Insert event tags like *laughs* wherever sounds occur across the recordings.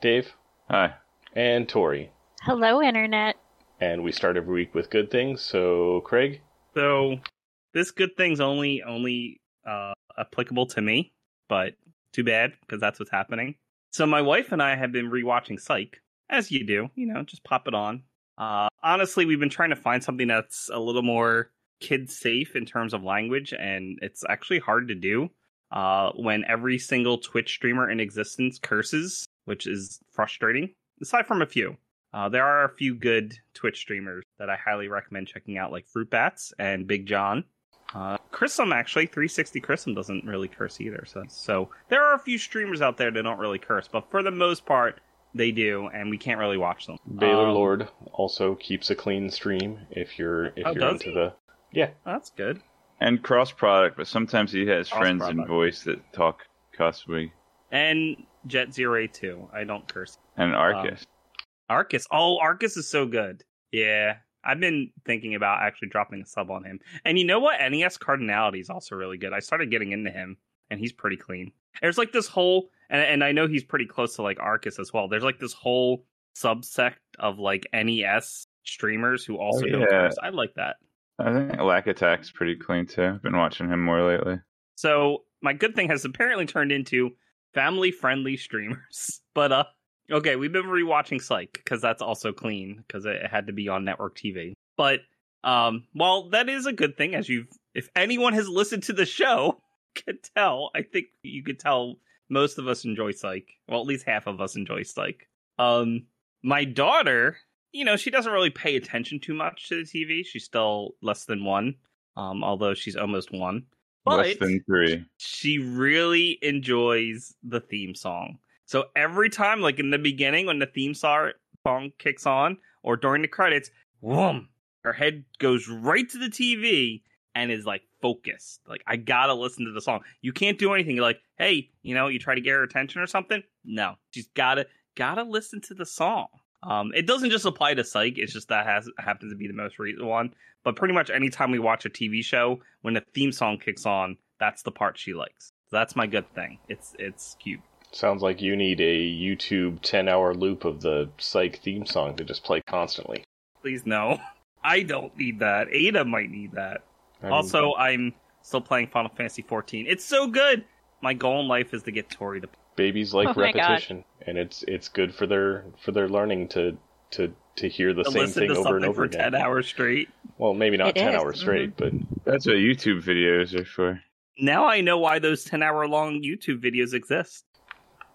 Dave, Hi. and Tori. Hello, Internet. And we start every week with good things. So, Craig, So this good thing's only only uh, applicable to me, but too bad because that's what's happening. So my wife and I have been rewatching Psych, as you do. You know, just pop it on. Uh, honestly, we've been trying to find something that's a little more kid safe in terms of language, and it's actually hard to do. Uh, when every single Twitch streamer in existence curses, which is frustrating. Aside from a few, uh, there are a few good Twitch streamers that I highly recommend checking out, like Fruit Bats and Big John. Uh, Chrisum actually, 360 Chrisum doesn't really curse either. So, so there are a few streamers out there that don't really curse, but for the most part, they do, and we can't really watch them. Baylor Um, Lord also keeps a clean stream if you're if Oh, you're into he? the yeah. That's good. And cross product, but sometimes he has Cross friends in product. voice that talk Cosby And Jet Zero Eight Two. I don't curse. and um, Arcus. Arcus. Oh, Arcus is so good. Yeah. I've been thinking about actually dropping a sub on him. And you know what? NES Cardinality is also really good. I started getting into him, and he's pretty clean. There's like this whole, and, and I know he's pretty close to like Arcus as well. There's like this whole subsect of like NES streamers who also Oh, don't curse. I like that. I think Lack Attack's pretty clean too. I've been watching him more lately. So my good thing has apparently turned into family friendly streamers. *laughs* But uh okay, we've been rewatching Psych because that's also clean because it had to be on network TV. But um while that is a good thing, as you've if anyone has listened to the show *laughs* could tell, I think you could tell most of us enjoy Psych. Well, at least half of us enjoy Psych. Um my daughter, you know, she doesn't really pay attention too much to the TV. She's still less than one. Um, although she's almost one. Less than three. she really enjoys the theme song. So every time, like in the beginning, when the theme song song kicks on, or during the credits, whoom, her head goes right to the TV and is like focused. Like I gotta listen to the song. You can't do anything. You're like, hey, you know, you try to get her attention or something. No, she's gotta gotta listen to the song. Um, it doesn't just apply to Psych. It's just that has happens to be the most recent one. But pretty much anytime we watch a TV show, when the theme song kicks on, that's the part she likes. That's my good thing. It's it's cute. Sounds like you need a YouTube 10-hour loop of the Psych theme song to just play constantly. Please no. *laughs* I don't need that. Ada might need that. I mean, Also, I'm still playing Final Fantasy 14. It's so good. My goal in life is to get Tori to. Babies *laughs* like Oh repetition, and it's it's good for their for their learning to to to hear the to same thing to over and something over for again. 10 hours straight. Well, maybe not It 10 is, hours straight, but That's what YouTube videos are for. Now I know why those 10 hour long YouTube videos exist.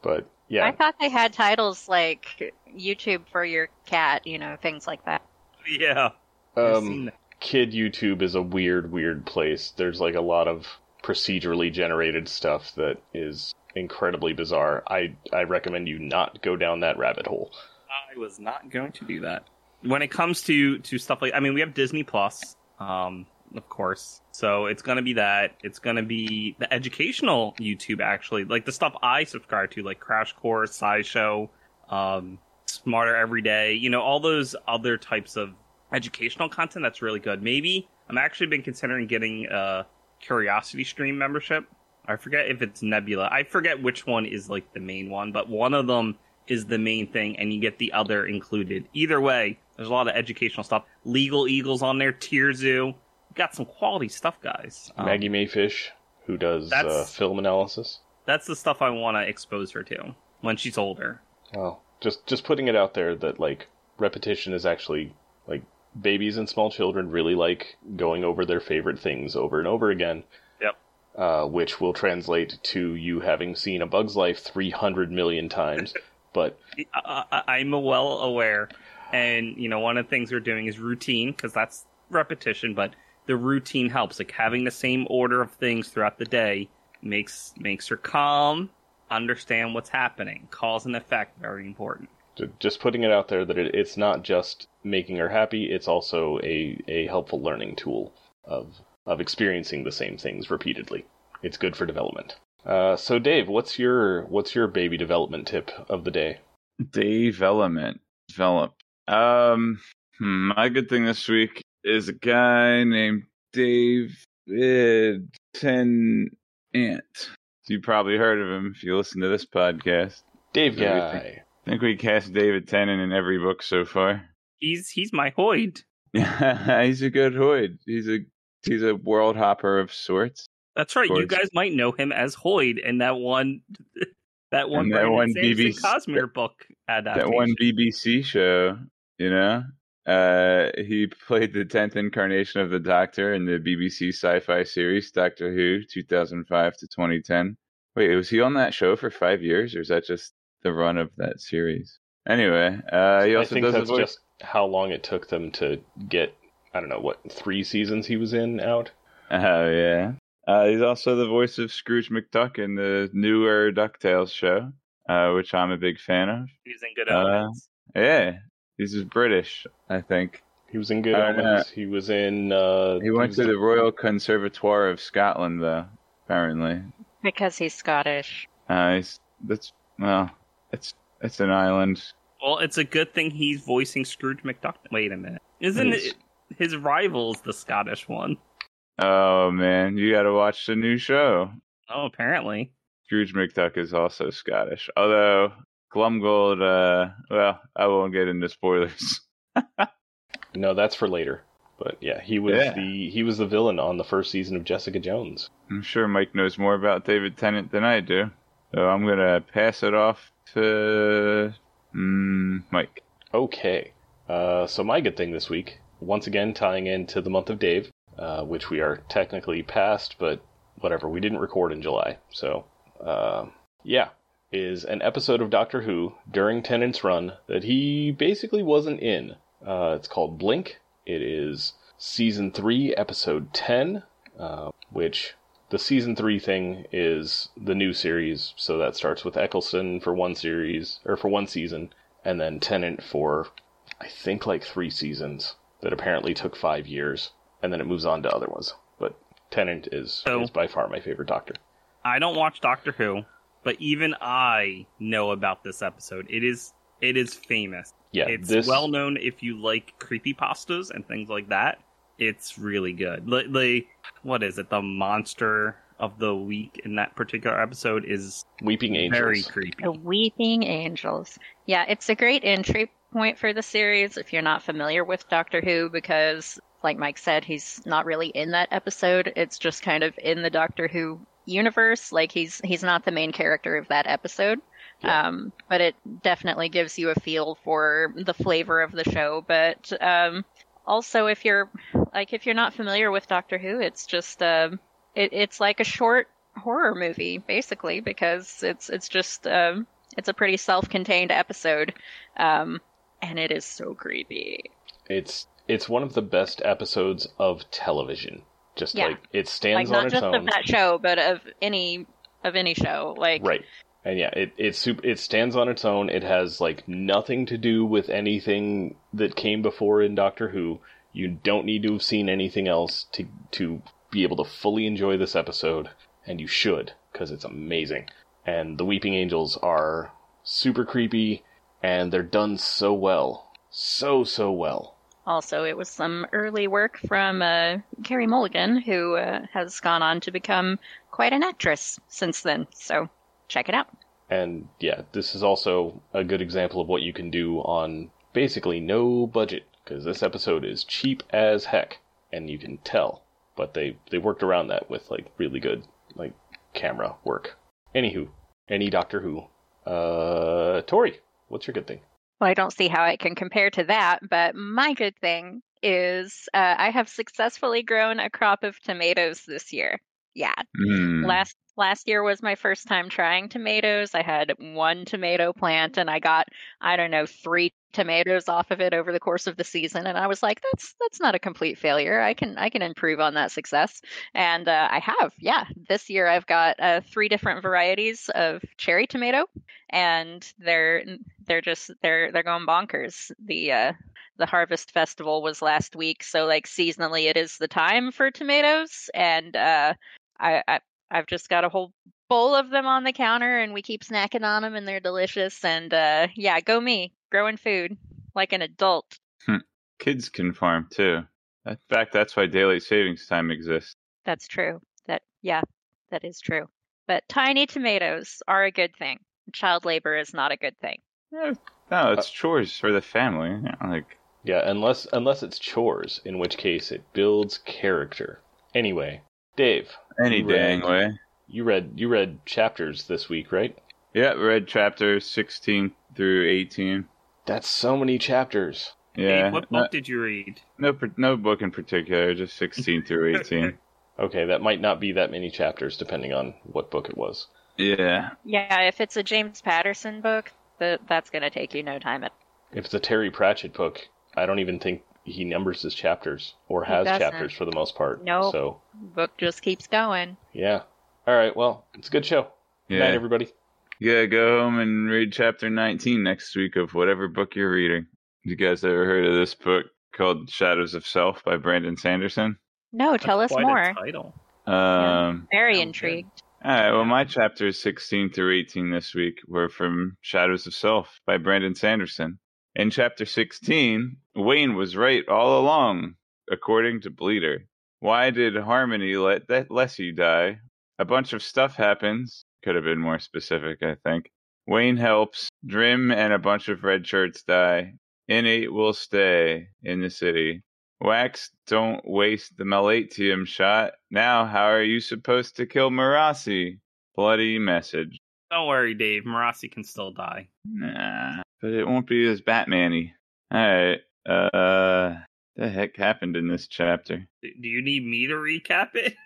but yeah. I thought they had titles like YouTube for your cat, you know, things like that. Yeah. Um, kid YouTube is a weird, weird place. There's like a lot of procedurally generated stuff that is incredibly bizarre. I I recommend you not go down that rabbit hole. I was not going to do that. When it comes to to stuff like, I mean, we have Disney Plus, um, of course. So it's gonna be that. It's gonna be the educational YouTube, actually, like the stuff I subscribe to, like Crash Course, SciShow, um, Smarter Every Day. You know, all those other types of educational content. That's really good. Maybe I'm actually been considering getting a Curiosity Stream membership. I forget if it's Nebula. I forget which one is like the main one, but one of them is the main thing, and you get the other included. Either way, there's a lot of educational stuff. Legal Eagles on there, Tier Zoo. Got some quality stuff, guys. Um, Maggie Mae Fish, who does uh, film analysis. That's the stuff I want to expose her to when she's older. Oh, just just putting it out there that like repetition is actually like babies and small children really like going over their favorite things over and over again. Uh, which will translate to you having seen A Bug's Life 300 million times. *laughs* but I, I, I'm well aware, and you know, one of the things we're doing is routine because that's repetition, but the routine helps. Like having the same order of things throughout the day makes makes her calm. understand what's happening. Cause and effect, very important. Just putting it out there that it, it's not just making her happy; it's also a, a helpful learning tool of of experiencing the same things repeatedly. It's good for development. Uh, so, Dave, what's your what's your baby development tip of the day? Development. Develop. Um, hmm, my good thing this week is a guy named David Tennant. You probably heard of him if you listen to this podcast. Dave Yeah, we guy. I think we cast David Tennant in every book so far. He's he's my Hoid. Yeah, *laughs* he's a good hood. He's a he's a world hopper of sorts. That's right. You guys might know him as Hoid in that one *laughs* that one And that Brandon one Sanderson BBC Cosmere *laughs* book adaptation. That one BBC show, you know. Uh, he played the tenth incarnation of the Doctor in the BBC sci-fi series Doctor Who, 2005 to 2010. Wait, was he on that show for five years, or is that just the run of that series? Anyway, uh, he I think does that's voice. just how long it took them to get. I don't know what three seasons he was in out. Oh yeah. Uh, he's also the voice of Scrooge McDuck in the newer DuckTales show, uh, which I'm a big fan of. He's in good Uh. Yeah, he's just British, I think. He was in Good I know. Omens. He was in. Uh, He went was to the Royal Conservatoire of Scotland, though. Apparently, Because he's Scottish. uh, he's that's well, it's it's an island. Well, it's a good thing he's voicing Scrooge McDuck. Wait a minute. Isn't Yes. it his rival's the Scottish one? Oh man, you got to watch the new show. Oh, apparently. Scrooge McDuck is also Scottish, although Glomgold. Uh, well, I won't get into spoilers. *laughs* No, that's for later. But yeah, he was Yeah. the he was the villain on the first season of Jessica Jones. I'm sure Mike knows more about David Tennant than I do, so I'm gonna pass it off to mm, Mike. Okay. Uh, so my good thing this week, once again tying into the month of Dave, uh, which we are technically past, but whatever. We didn't record in July, so uh, yeah, is an episode of Doctor Who during Tennant's run that he basically wasn't in. Uh, it's called Blink. It is season three, episode ten, uh, which the season three thing is the new series, so that starts with Eccleston for one series or for one season, and then Tennant for I think like three seasons that apparently took five years, and then it moves on to other ones. But Tennant is So- is by far my favorite Doctor. I don't watch Doctor Who, but even I know about this episode. It is it is famous. Yeah, it's this well known if you like creepy pastas and things like that. It's really good. Like, like what is it? The monster of the week in that particular episode is Weeping Angels. very creepy. The Weeping Angels. Yeah, it's a great entry point for the series if you're not familiar with Doctor Who, because, like Mike said, he's not really in that episode. It's just kind of in the Doctor Who universe. Like he's he's not the main character of that episode. Yeah. Um, but it definitely gives you a feel for the flavor of the show. But um, also, if you're like if you're not familiar with Doctor Who, it's just um, it, it's like a short horror movie basically because it's it's just um, it's a pretty self-contained episode, um, and it is so creepy. It's it's one of the best episodes of television. Just Yeah. like it Like stands on not its just own. of that show, but of any of any show. Like Right. And yeah, it it super, it stands on its own. It has like nothing to do with anything that came before in Doctor Who. You don't need to have seen anything else to to be able to fully enjoy this episode, and you should because it's amazing. And the Weeping Angels are super creepy, and they're done so well, so so well. Also, it was some early work from uh, Carey Mulligan, who uh, has gone on to become quite an actress since then. So check it out. And yeah, this is also a good example of what you can do on basically no budget because this episode is cheap as heck, and you can tell. But they they worked around that with like really good like camera work. Anywho, any Doctor Who. Uh, Tori, what's your good thing? Well, I don't see how it can compare to that, but my good thing is uh, I have successfully grown a crop of tomatoes this year. Yeah. Mm. Last last year was my first time trying tomatoes. I had one tomato plant and I got I don't know, 3 tomatoes off of it over the course of the season and I was like that's that's not a complete failure. I can I can improve on that success. And uh, I have. Yeah. This year I've got uh, three different varieties of cherry tomato and they're they're just they're they're going bonkers. The uh the harvest festival was last week so like seasonally it is the time for tomatoes and uh I, I I've just got a whole bowl of them on the counter and we keep snacking on them and they're delicious and uh yeah go me growing food like an adult Kids can farm too. In fact, that's why daylight savings time exists. that's true that yeah that is true but tiny tomatoes are a good thing child labor is not a good thing Eh, No, it's chores for the family. you know, Like, Yeah, unless unless it's chores, in which case it builds character. Anyway, Dave, any You dang read- way. you read you read chapters this week, right? Yeah, read chapters 16 through 18. That's so many chapters. Yeah, Dave, what no, book did you read? no, no book in particular, just 16 *laughs* through 18. Okay, that might not be that many chapters, depending on what book it was. Yeah, yeah if it's a james patterson book that that's going to take you no time at If it's a Terry Pratchett book, I don't even think he numbers his chapters or has chapters for the most part. Nope. So book just keeps going yeah. All right. Well, it's a good show. Good yeah. night, everybody. You gotta go home and read chapter 19 next week of whatever book you're reading. You guys ever heard of this book called Shadows of Self by Brandon Sanderson? no tell us Quite a more title. Um, very intrigued all right, well, my chapters 16 through 18 this week were from Shadows of Self by Brandon Sanderson. In chapter 16, Wayne was right all along, according to Bleeder. Why did Harmony let that Lessie die? A bunch of stuff happens. Could have been more specific, I think. Wayne helps. Drim and a bunch of red shirts die. Innate will stay in the city. Wax, don't waste the Malatium shot. Now, how are you supposed to kill Marasi? Bloody message. Don't worry, Dave. Marasi can still die. Nah, but it won't be as Batman-y. Alright, uh, the heck happened in this chapter? Do you need me to recap it? *laughs*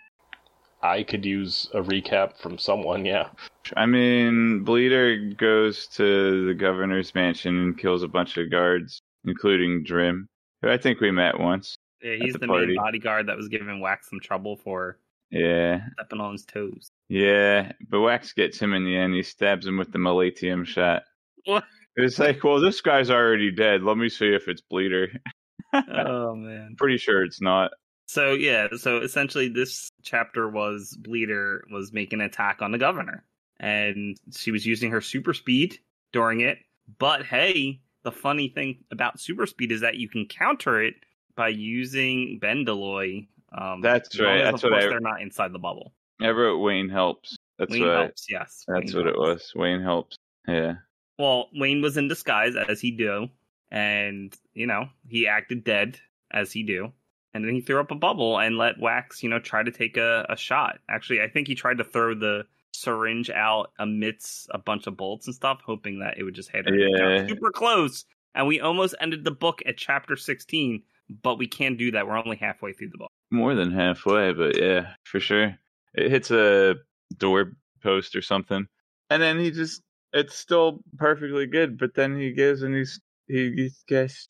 I could use a recap from someone. Yeah. I mean, Bleeder goes to the governor's mansion and kills a bunch of guards, including Drim, who I think we met once. Yeah, he's the the, main bodyguard that was giving Wax some trouble for Yeah, stepping on his toes. yeah, but Wax gets him in the end. He stabs him with the Malatium shot. What? It's like, well, this guy's already dead. Let me see if it's Bleeder. *laughs* oh man. Pretty sure it's not. So yeah, so essentially this chapter was Bleeder was making an attack on the governor. And she was using her super speed during it. But hey, the funny thing about super speed is that you can counter it by using Bendalloy. Um, That's right, as, that's of what course I- they're not inside the bubble. I wrote Wayne helps. That's Wayne what. helps, yes. That's Wayne what it was. Wayne helps. Yeah. Well, Wayne was in disguise as he do, and you know he acted dead as he do, and then he threw up a bubble and let Wax, you know, try to take a, a shot. Actually, I think he tried to throw the syringe out amidst a bunch of bolts and stuff, hoping that it would just hit her. Yeah. super close, and we almost ended the book at chapter sixteen, but we can't do that. We're only halfway through the book. More than halfway, but yeah, for sure. It hits a door post or something. And then he just it's still perfectly good, but then he gives and he's he, he gets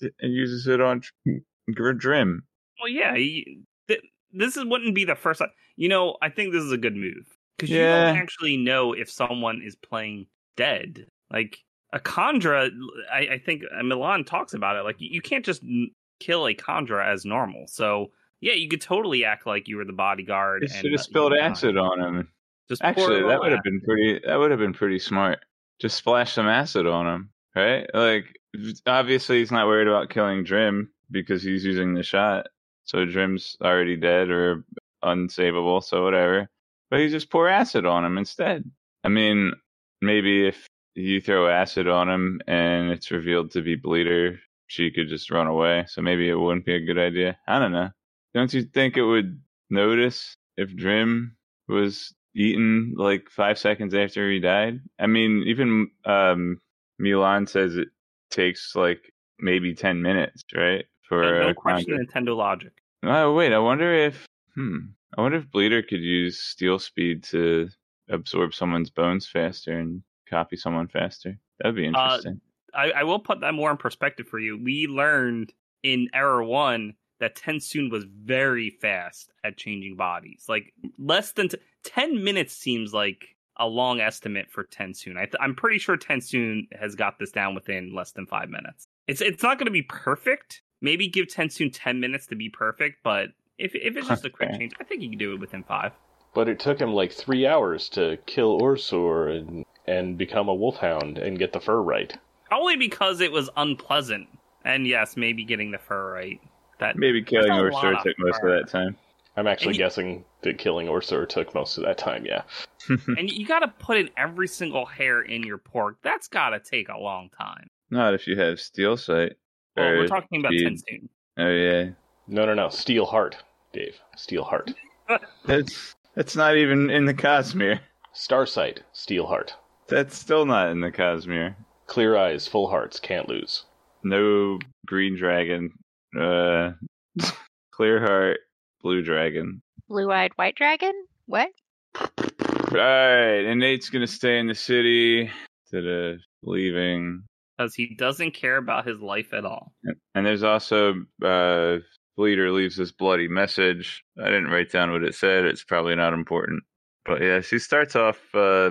and uses it on Dr- Drim. Well, yeah, he, th- this is wouldn't be the first time. You know, I think this is a good move because you don't actually know if someone is playing dead. Like a Kandra, I, I think uh, MeLaan talks about it. Like you, you can't just n- kill a Kandra as normal. So yeah, you could totally act like you were the bodyguard. And should have spilled acid on him. Just Actually, that would have been pretty. That would have been pretty smart. Just splash some acid on him, right? Like, obviously, he's not worried about killing Drim because he's using the shot. So Drim's already dead or unsavable. So whatever. But he just pour acid on him instead. I mean, maybe if you throw acid on him and it's revealed to be Bleeder, she could just run away. So maybe it wouldn't be a good idea. I don't know. Don't you think it would notice if Drim was eaten like five seconds after he died? I mean, even um, MeLaan says it takes like maybe 10 minutes, right? For And no question. Nintendo logic. Oh, wait, I wonder if. Hmm. I wonder if Bleeder could use steel speed to absorb someone's bones faster and copy someone faster. That would be Uh, interesting. I, I will put that more in perspective for you. We learned in Era 1 that TenSoon was very fast at changing bodies. Like, less than t- 10 minutes seems like a long estimate for TenSoon. I th- I'm pretty sure TenSoon has got this down within less than five minutes. It's it's not going to be perfect. Maybe give TenSoon 10 minutes to be perfect, but if, if it's just a quick change, I think you can do it within five. But it took him like three hours to kill OreSeur and, and become a wolfhound and get the fur right. Only because it was unpleasant. And yes, maybe getting the fur right. That Maybe killing a OreSeur took most of that time. I'm actually you- guessing that killing OreSeur took most of that time, yeah. *laughs* and you got to put in every single hair in your pork. That's got to take a long time. Not if you have steel sight. Well, we're talking about speed. TenSoon. Oh yeah, No, no, no. Steelheart, Dave. Steelheart. *laughs* that's that's not even in the Cosmere. Starsight, Steel Heart. That's still not in the Cosmere. Clear eyes, full hearts, can't lose. No green dragon. Uh, *laughs* clear heart, blue dragon. Blue eyed white dragon? What? All right, and Nate's gonna stay in the city to the leaving. Because he doesn't care about his life at all. And there's also uh Bleeder leaves this bloody message. I didn't write down what it said. It's probably not important. But yes, he starts off uh,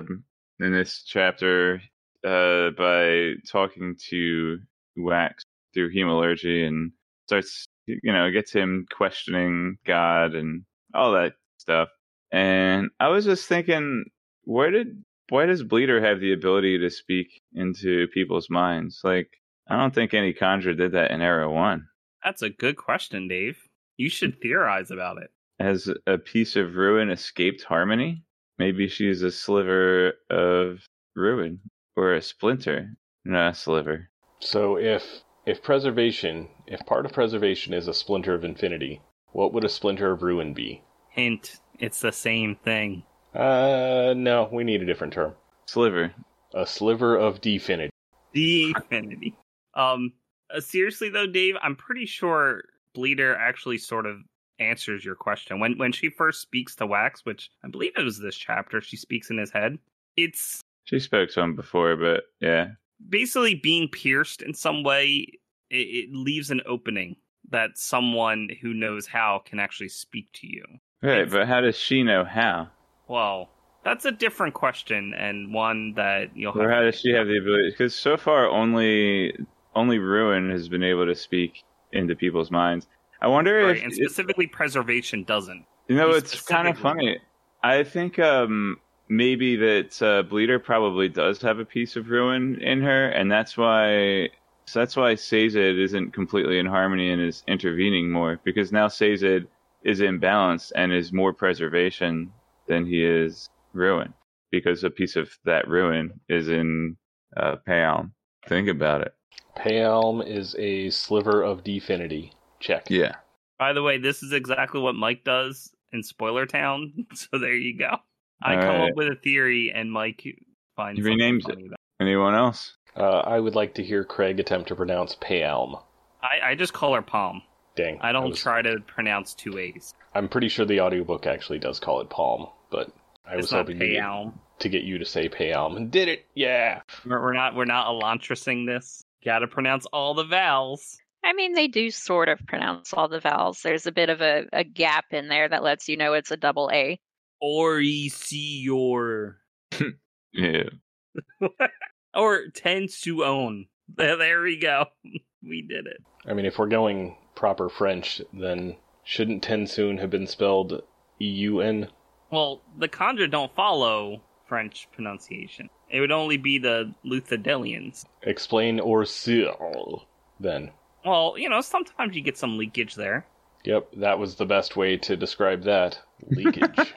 in this chapter uh, by talking to Wax through hemalurgy and starts, you know, gets him questioning God and all that stuff. And I was just thinking, where did why does Bleeder have the ability to speak into people's minds? Like, I don't think any kandra did that in Era One. That's a good question, Dave. You should theorize about it. Has a piece of ruin escaped harmony? Maybe she's a sliver of ruin or a splinter, not a sliver. So if if preservation, if part of preservation is a splinter of infinity, what would a splinter of ruin be? Hint, it's the same thing. Uh, no, we need a different term. Sliver. A sliver of definity. Definity. Um, uh, seriously though, Dave, I'm pretty sure Bleeder actually sort of answers your question when when she first speaks to Wax, which I believe it was this chapter. She speaks in his head. It's She spoke to him before, but yeah. basically being pierced in some way. It, it leaves an opening that someone who knows how can actually speak to you. Right, It's- but how does she know how? Well, that's a different question and one that you'll have. Or how to does she have the ability? Because so far, only only ruin has been able to speak into people's minds. I wonder Right, if and specifically preservation doesn't. You know, it's kind of funny. I think um, maybe that uh, Bleeder probably does have a piece of ruin in her, and that's why so that's why Sazed isn't completely in harmony and is intervening more because now Sazed is imbalanced and is more preservation than he is ruin because a piece of that ruin is in uh, Paalm. Think about it. Paalm is a sliver of definity. Check. Yeah. By the way, this is exactly what Mike does in Spoiler Town. *laughs* So there you go. I All come right. up with a theory, and Mike finds He renames funny about Anyone else? Uh, I would like to hear Craig attempt to pronounce Paalm. I, I just call her Palm. Dang. I don't was- try to pronounce two A's. I'm pretty sure the audiobook actually does call it Palm, but I was It's not hoping to get, Paalm. to get you to say Paalm. And did it! Yeah! We're, we're not we're not Elantrasing this. Got to pronounce all the vowels. I mean, they do sort of pronounce all the vowels. There's a bit of a, a gap in there that lets you know it's a double A. *laughs* *laughs* Or e see your Yeah. or ten su own. There, there we go. *laughs* we did it. I mean, if we're going proper French, then shouldn't TenSoon have been spelled E U N? Well, the kandra don't follow French pronunciation. It would only be the Luthadelians. Explain OreSeur, then. Well, you know, sometimes you get some leakage there. Yep, that was the best way to describe that. Leakage.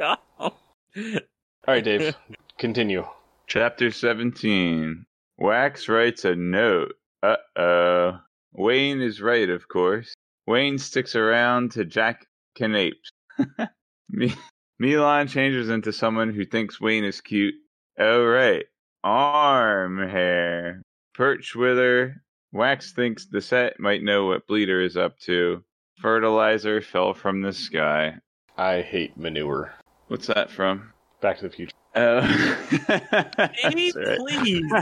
*laughs* Alright, Dave, continue. Chapter 17. Wax writes a note. Uh oh. Wayne is right, of course. Wayne sticks around to Jack Canapes. *laughs* *laughs* Mi- MeLaan changes into someone who thinks Wayne is cute. Oh, right. Arm hair. Perch wither. Wax thinks the set might know what Bleeder is up to. Fertilizer fell from the sky. I hate manure. What's that from? Back to the Future. Oh, *laughs* Amy, please.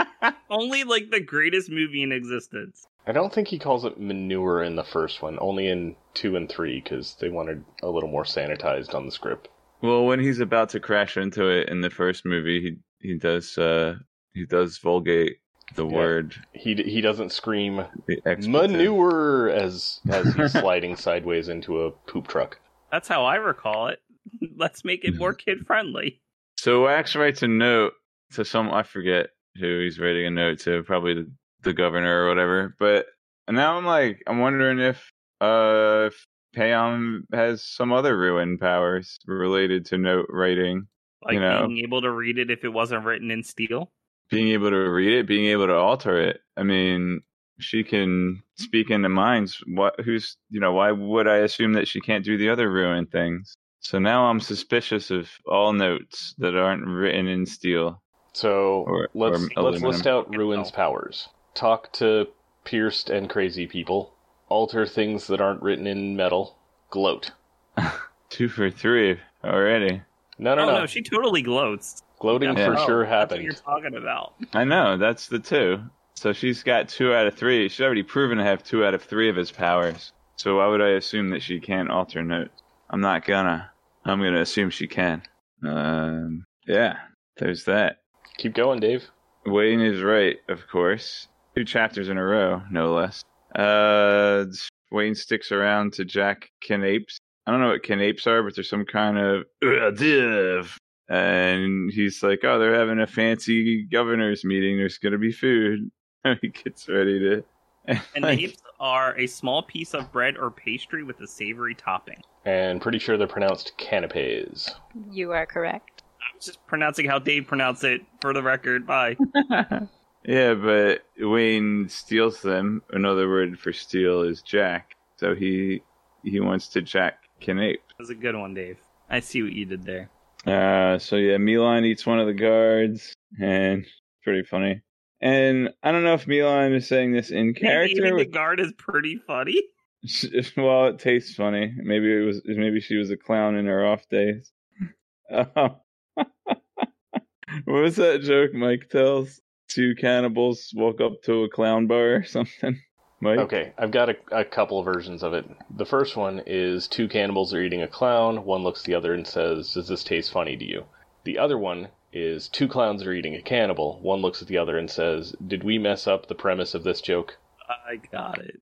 *laughs* Only like the greatest movie in existence. I don't think he calls it manure in the first one, only in two and three, because they wanted a little more sanitized on the script. well, when he's about to crash into it in the first movie, he he does uh he does vulgate the Yeah. word He he doesn't scream the manure as as he's *laughs* sliding sideways into a poop truck. That's how I recall it. *laughs* Let's make it more *laughs* kid friendly. So Wax writes a note to some I forget who he's writing a note to, probably the, the governor or whatever. But now I'm like I'm wondering if uh if Paalm has some other ruin powers related to note writing. Like You know. being able to read it if it wasn't written in steel. Being able to read it, being able to alter it. I mean, she can speak into minds. What who's you know, why would I assume that she can't do the other ruin things? So now I'm suspicious of all notes that aren't written in steel. So Or- let's or let's list out Ruin's powers. Talk to pierced and crazy people. Alter things that aren't written in metal. Gloat. *laughs* Two for three already. No, no, oh no. no, she totally gloats. Gloating Yeah. for Oh, sure That's what you're talking about. I know, that's the two. So she's got two out of three. She's already proven to have two out of three of his powers. So why would I assume that she can't alter notes? I'm not gonna. I'm gonna assume she can. Um, yeah, there's that. Keep going, Dave. Wayne is right, of course. Two chapters in a row, no less. Uh, Wayne sticks around to Jack Canapes. I don't know what canapes are, but there's some kind of uh, div. And he's like, "Oh, they're having a fancy governor's meeting. There's gonna be food." *laughs* And he gets ready to. And *laughs* like, napes are a small piece of bread or pastry with a savory topping. And pretty sure they're pronounced canapes. You are correct. I was just pronouncing how Dave pronounced it for the record. Bye. *laughs* yeah, but Wayne steals them. Another word for steal is jack. So he he wants to jack Canape. That was a good one, Dave. I see what you did there. Uh, so yeah, MeLaan eats one of the guards, and pretty funny. And I don't know if MeLaan is saying this in character. even the guard is pretty funny. *laughs* well, it tastes funny. Maybe it was. Maybe she was a clown in her off days. *laughs* Oh. *laughs* what was that joke Mike tells? Two cannibals walk up to a clown bar or something. *laughs* Mike. Okay, I've got a, a couple of versions of it. The first one is two cannibals are eating a clown. One looks at the other and says, Does this taste funny to you? The other one is two clowns are eating a cannibal. One looks at the other and says, Did we mess up the premise of this joke? I got it.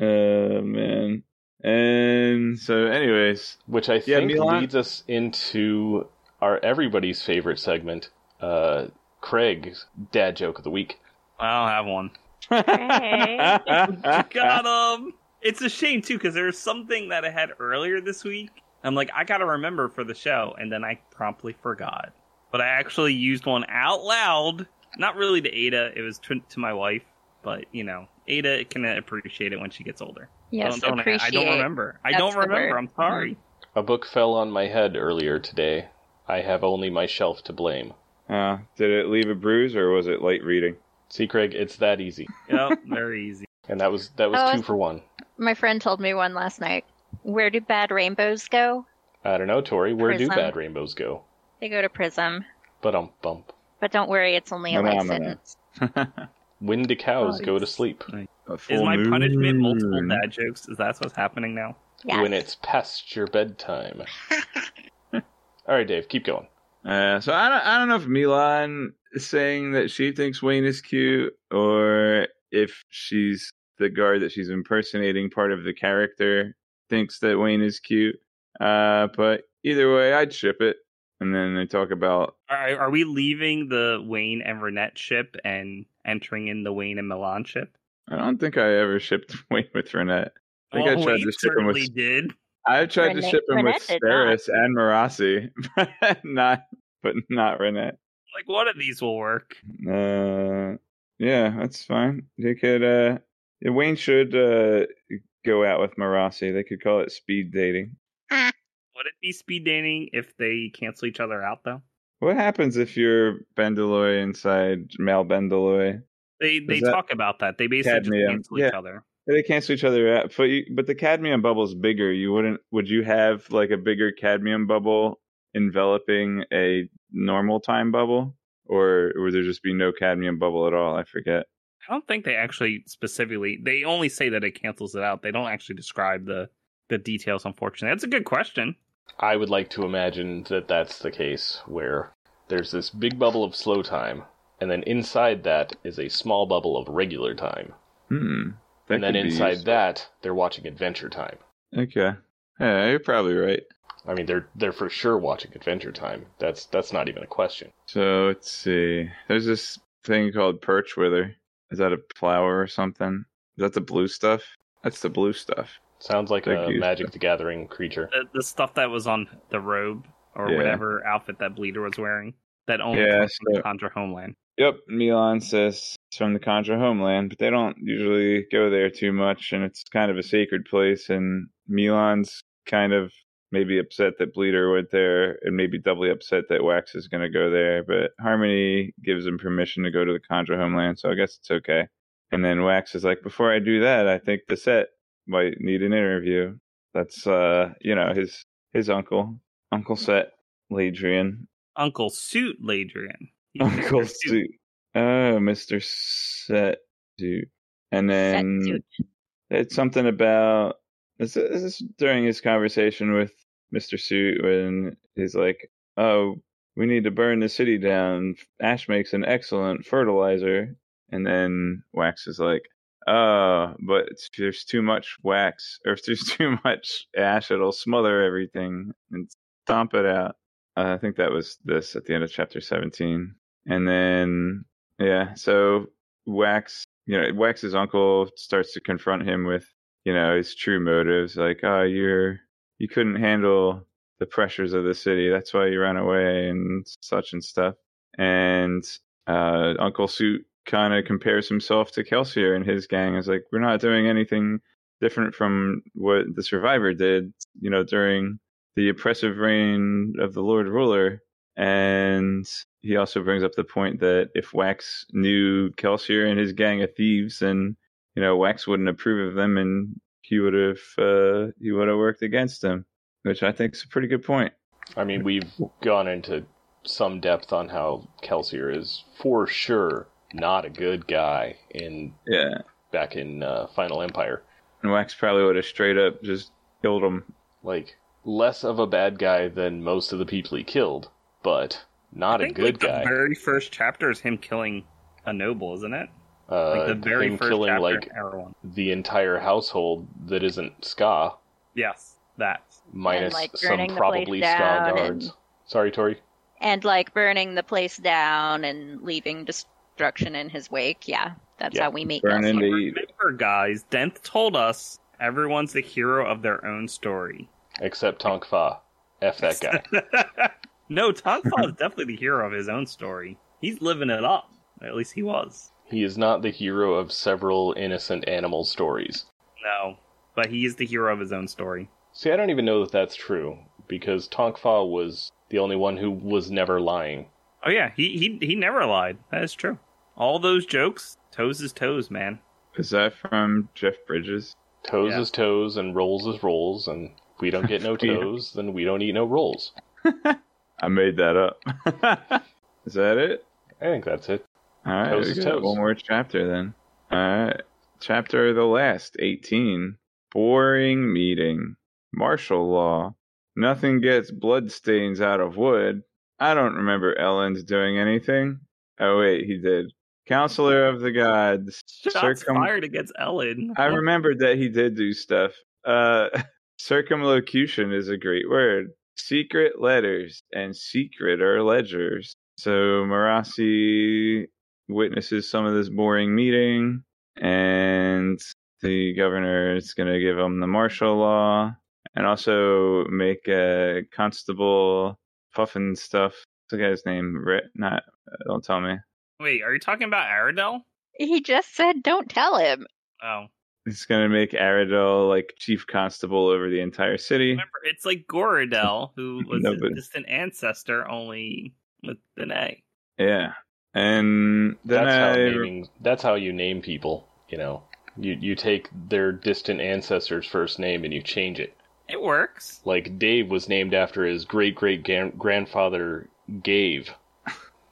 Uh *laughs* man. And so, anyways, Which I think MeLaan- leads us into our everybody's favorite segment, uh, Craig's dad joke of the week. I don't have one. Hey. *laughs* Got him. It's a shame too because there was something that I had earlier this week. I'm like, I gotta remember for the show, and then I promptly forgot. But I actually used one out loud. Not really to Ada. It was to, to my wife. But you know, Ada can appreciate it when she gets older. Yes, don't, don't, appreciate. I don't remember. I That's don't remember. word. I'm sorry. A book fell on my head earlier today. I have only myself to blame. Uh, did it leave a bruise or was it light reading? See, Craig, it's that easy. Yep, very easy. *laughs* And that was that was Oh, two for one. My friend told me one last night. Where do bad rainbows go? I don't know, Tori. Where do bad rainbows go? They go to Prism. But um bump. But don't worry, it's only a life Phenomena. sentence. *laughs* When do cows Oh, go to sleep? Is full my punishment multiple moon. dad jokes? Is that what's happening now? Yes. When it's past your bedtime. *laughs* All right, Dave, keep going. Uh, so I don't, I don't know if MeLaan is saying that she thinks Wayne is cute or if she's the guard that she's impersonating, part of the character thinks that Wayne is cute. Uh, but either way, I'd ship it. And then they talk about Are, are we leaving the Wayne and Ranette ship and entering in the Wayne and MeLaan ship? I don't think I ever shipped *laughs* Wayne with Ranette. I think I tried Wayne to ship him with certainly did. I tried to ship him with Ranette did not. Steris and Marasi, *laughs* but not *laughs* but not Ranette. Like, one of these will work. Uh, yeah, that's fine. They could. Uh, yeah, Wayne should uh go out with Marasi. They could call it speed dating. Would it be speed dating if they cancel each other out, though? What happens if you're Bendalloy inside Mal Bendalloy? They they that talk about that. They basically cadmium? just cancel Yeah. each other. They cancel each other out. But you, but the cadmium bubble's bigger. You wouldn't? Would you have like a bigger cadmium bubble enveloping a normal time bubble, or would there just be no cadmium bubble at all? I forget. I don't think they actually specifically. They only say that it cancels it out. They don't actually describe the the details. Unfortunately, that's a good question. I would like to imagine that that's the case, where there's this big bubble of slow time, and then inside that is a small bubble of regular time. Hmm. That and then inside that, they're watching Adventure Time. Okay. Yeah, you're probably right. I mean, they're they're for sure watching Adventure Time. That's that's not even a question. So let's see. There's this thing called perch wither. Is that a flower or something? Is that the blue stuff? That's the blue stuff. Sounds like Thank a you. Magic the Gathering creature. The, the stuff that was on the robe or Yeah. whatever outfit that Bleeder was wearing that only Yeah, comes from so- Kandra Homeland. Yep, MeLaan says it's from the Kandra homeland, but they don't usually go there too much, and it's kind of a sacred place. And MeLaan's kind of maybe upset that Bleeder went there, and maybe doubly upset that Wax is going to go there. But Harmony gives him permission to go to the Kandra homeland, so I guess it's okay. And then Wax is like, before I do that, I think the set might need an interview. That's uh, you know, his his uncle, Uncle Set, Ladrian, Uncle Suit Ladrian. He's Uncle Mr. Suit. Oh, Mr. Set Suit. And then it's something about this, this is during his conversation with Mr. Suit when he's like, "Oh, we need to burn the city down. Ash makes an excellent fertilizer." And then Wax is like, "Oh, but there's too much wax, or if there's *laughs* too much ash, it'll smother everything and stomp it out." Uh, I think that was this at the end of chapter 17. And then, yeah, so Wax, you know, Wax's uncle starts to confront him with, you know, his true motives. Like, oh, you're, you couldn't handle the pressures of the city. That's why you ran away and such and stuff. And uh, Uncle Suit kind of compares himself to Kelsier and his gang. Is like, we're not doing anything different from what the survivor did, you know, during the oppressive reign of the Lord Ruler. And he also brings up the point that if Wax knew Kelsier and his gang of thieves, then you know Wax wouldn't approve of them, and he would have uh, he would have worked against them, which I think is a pretty good point. I mean, we've gone into some depth on how Kelsier is for sure not a good guy in Yeah, back in uh, Final Empire. and Wax probably would have straight up just killed him. Like less of a bad guy than most of the people he killed, but not I a think, good like, guy. The very first chapter is him killing a noble, isn't it? Uh, Like the very him first killing chapter, like everyone. the entire household that isn't Skaa, Yes, that. minus like, some burning the place probably Skaa guards. and- Sorry, Tori. And like burning the place down and leaving destruction in his wake. Yeah, that's Yeah. how we meet Burn Kelsier. Remember, guys, Denth told us everyone's the hero of their own story. Except Tonk Fah. F that guy. *laughs* no, Tonk Fah is definitely the hero of his own story. He's living it up. At least he was. He is not the hero of several innocent animal stories. No, but he is the hero of his own story. See, I don't even know that that's true, because Tonk Fah was the only one who was never lying. Oh yeah, he he he never lied. That is true. All those jokes, toes is toes, man. Is that from Jeff Bridges? Toes Yeah. is toes and rolls is rolls, and if we don't get no *laughs* Yeah. toes, then we don't eat no rolls. *laughs* I made that up. *laughs* is that it? I think that's it. All right, Toes we is got one more chapter then. All right, chapter the last, 18. Boring meeting. Martial law. Nothing gets bloodstains out of wood. I don't remember Ellen's doing anything. Oh wait, he did. Counselor of the gods. Shots circum- fired against Ellen. I remembered that he did do stuff. Uh, *laughs* circumlocution is a great word. Secret letters and secret are ledgers. So Marasi witnesses some of this boring meeting, and the governor is going to give him the martial law and also make a constable puffin stuff. What's the guy's name? Rit? Not. Don't tell me. Wait, are you talking about Aradel? He just said, "Don't tell him." Oh, He's going to make Aradel like chief constable over the entire city. remember, it's like Goradel, who *laughs* was No, a but- distant ancestor, only with an A. Yeah. And then That's how I naming. That's how you name people. You know, You you take their distant ancestor's first name and you change it. It works. Like Dave was named after his great great grandfather Gave,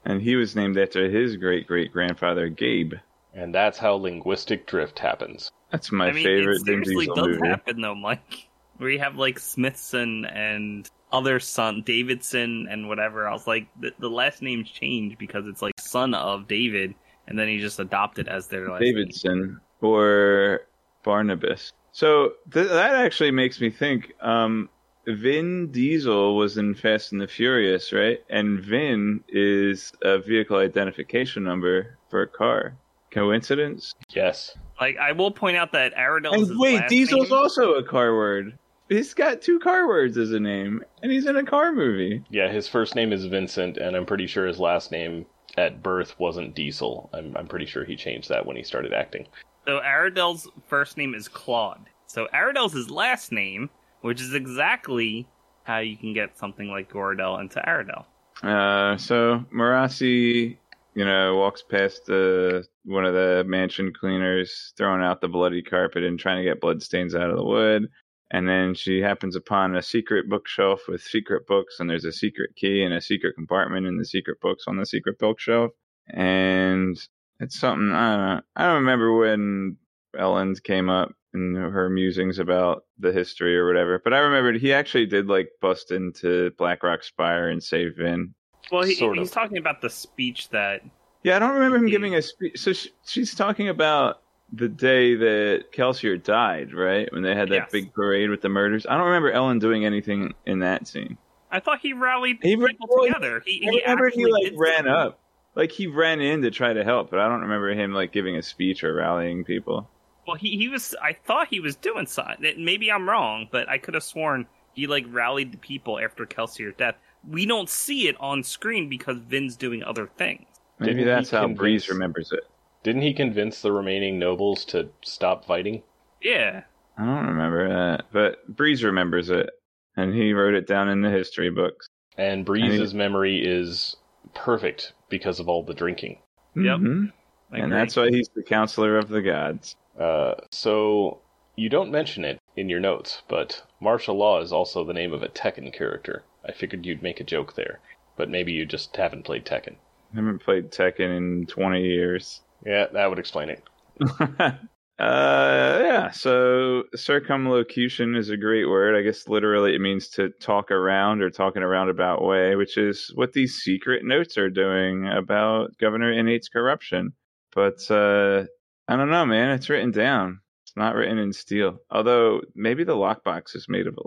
And he was named after his great great grandfather Gabe. and that's how linguistic drift happens. That's my I mean, favorite it seriously Diesel does movie. happen though, Mike. Where you have like Smithson and other son Davidson and whatever else. Like the, the last names change because it's like son of David, and then he just adopted as their last name. Davidson or Barnabas. So th- that actually makes me think. Um, Vin Diesel was in Fast and the Furious, right? And Vin is a vehicle identification number for a car. Coincidence? Yes. Like I will point out that Aradel is And wait, last Diesel's name. also a car word. He's got two car words as a name, and he's in a car movie. Yeah, his first name is Vincent, and I'm pretty sure his last name at birth wasn't Diesel. I'm I'm pretty sure he changed that when he started acting. So Aradel's first name is Claude. So Aradel's his last name, which is exactly how you can get something like Goradel into Aradel. Uh, so Marasi, you know, walks past the one of the mansion cleaners, throwing out the bloody carpet and trying to get bloodstains out of the wood. And then she happens upon a secret bookshelf with secret books, and there's a secret key and a secret compartment in the secret books on the secret bookshelf. And it's something I don't know. I don't remember when Elend came up in her musings about the history or whatever, but I remembered he actually did like bust into Blackrock Spire and save Vin. Well, he, Sort he's of. talking about the speech that Yeah, I don't remember him giving a speech. So sh she's talking about the day that Kelsier died, right? When they had that Yes. big parade with the murders. I don't remember Elend doing anything in that scene. I thought he rallied He people well, together. He, I he remember he like ran something. up, like he ran in to try to help, but I don't remember him like giving a speech or rallying people. Well, he, he was. I thought he was doing something. Maybe I'm wrong, but I could have sworn he like rallied the people after Kelsier's death. We don't see it on screen because Vin's doing other things. Maybe Didn't that's how convince- Breeze remembers it. Didn't he convince the remaining nobles to stop fighting? Yeah, I don't remember that, but Breeze remembers it, and he wrote it down in the history books. And Breeze's memory is perfect because of all the drinking. Yep. Mhm. And that's why he's the counselor of the gods. Uh, so you don't mention it in your notes, but martial law is also the name of a Tekken character. I figured you'd make a joke there, but maybe you just haven't played Tekken. I haven't played Tekken in 20 years. Yeah, that would explain it. *laughs* uh, yeah, so circumlocution is a great word. I guess literally it means to talk around or talk in a roundabout way, which is what these secret notes are doing about Governor Innate's corruption. But uh, I don't know, man. It's written down. It's not written in steel. Although maybe the lockbox is made of.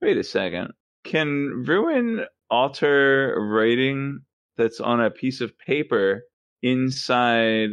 Wait a second. Can Ruin alter writing that's on a piece of paper inside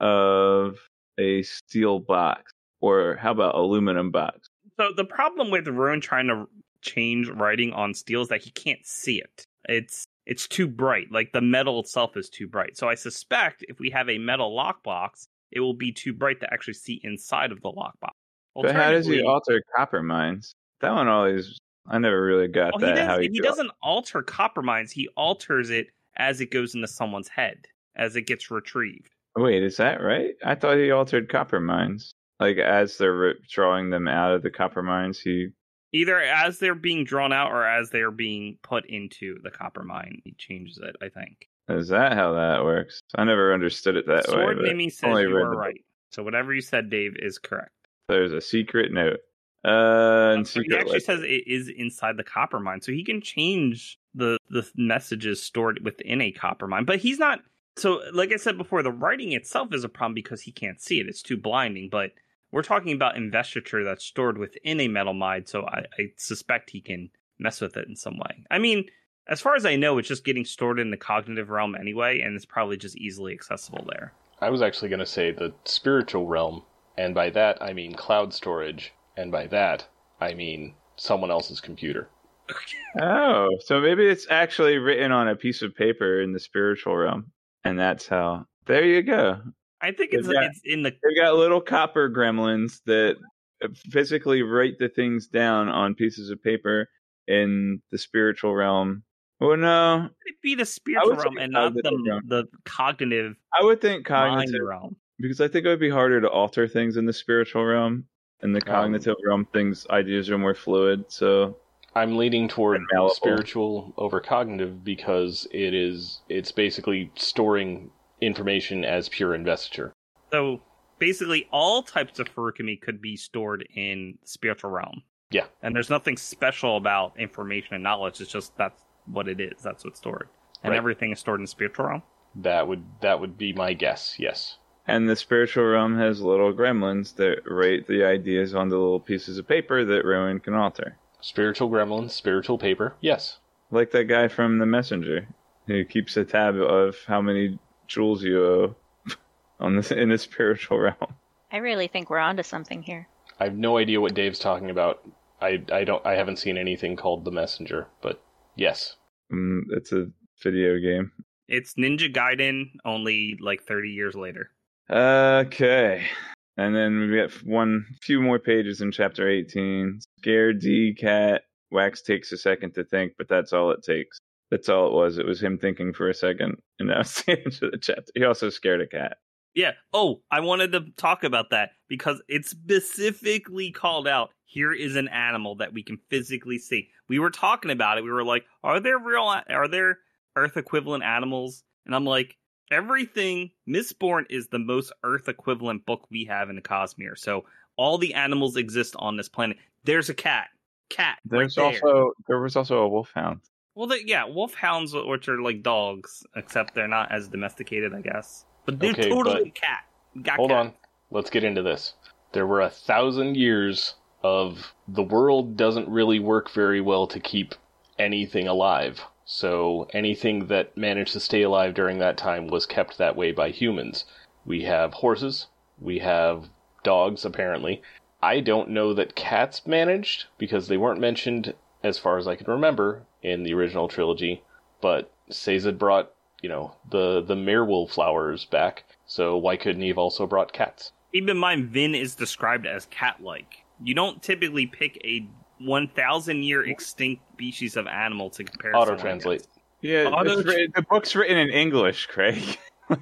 of a steel box? Or how about aluminum box? So the problem with Ruin trying to change writing on steel is that he can't see it. It's it's too bright. Like the metal itself is too bright. So I suspect if we have a metal lockbox, it will be too bright to actually see inside of the lockbox. But how does he alter copperminds? That one always, I never really got Well, he, that. does, how he, do- doesn't alter copperminds. He alters it as it goes into someone's head, as it gets retrieved. Wait, is that right? I thought he altered copperminds. Like as they're drawing them out of the copperminds, he. Either as they're being drawn out or as they're being put into the coppermind, he changes it. I think. Is that how that works? I never understood it that way. Sword says you the- right. So whatever you said, Dave, is correct. There's a secret note. Uh, and So he actually says it is inside the coppermind, so he can change the the messages stored within a coppermind. But he's not. So, like I said before, the writing itself is a problem because he can't see it; it's too blinding. But we're talking about investiture that's stored within a metalmind, so I, I suspect he can mess with it in some way. I mean, as far as I know, it's just getting stored in the cognitive realm anyway, and it's probably just easily accessible there. I was actually going to say the spiritual realm, and by that I mean cloud storage, and by that I mean someone else's computer. Oh, so maybe it's actually written on a piece of paper in the spiritual realm, and that's how. There you go. I think it's Yeah. it's in the They've got little copper gremlins that uh, physically write the things down on pieces of paper in the spiritual realm. Well, no, it'd be the spiritual realm and not the realm. the cognitive I would think cognitive. realm. because I think it would be harder to alter things in the spiritual realm. In the oh. cognitive realm, things ideas are more fluid. So I'm leaning toward And spiritual over cognitive because it is it's basically storing information as pure investiture. So basically, all types of Feruchemy could be stored in the spiritual realm. Yeah. And there's nothing special about information and knowledge. It's just that's what it is. That's what's stored. And Right. everything is stored in the spiritual realm. That would that would be my guess. Yes. And the spiritual realm has little gremlins that write the ideas onto little pieces of paper that Ruin can alter. Spiritual gremlins, spiritual paper. Yes. Like that guy from The Messenger, who keeps a tab of how many jewels you owe *laughs* on this in the spiritual realm. I really think we're onto something here. I have no idea what Dave's talking about. I I don't I haven't seen anything called The Messenger, but yes. Mm, it's a video game. It's Ninja Gaiden, only like 30 years later. Okay. And then we got one few more pages in chapter 18. Scared D cat. Wax takes a second to think, but that's all it takes. That's all it was. It was him thinking for a second, and that was *laughs* the end of the chapter. He also scared a cat. Yeah. Oh, I wanted to talk about that because it's specifically called out. Here is an animal that we can physically see. We were talking about it. We were like, are there real, are there Earth equivalent animals? And I'm like, everything, Mistborn is the most Earth equivalent book we have in the Cosmere. So all the animals exist on this planet. There's a cat. Cat. right There's there. also there was also a wolfhound. Well, they, yeah, wolfhounds, which are like dogs, except they're not as domesticated, I guess. But they're Okay, totally but- a cat. Got Hold cat. on. Let's get into this. There were a thousand years of the world doesn't really work very well to keep anything alive. So anything that managed to stay alive during that time was kept that way by humans. We have horses, we have dogs, apparently. I don't know that cats managed because they weren't mentioned, as far as I can remember, in the original trilogy. But Sazed brought, you know, the the merewolf flowers back. So why couldn't he have also brought cats? Keep in mind, Vin is described as cat-like. You don't typically pick a 1,000 year extinct species of animal to compare. Auto translate. Yeah, Auto- it's written- the book's written in English, Craig. *laughs*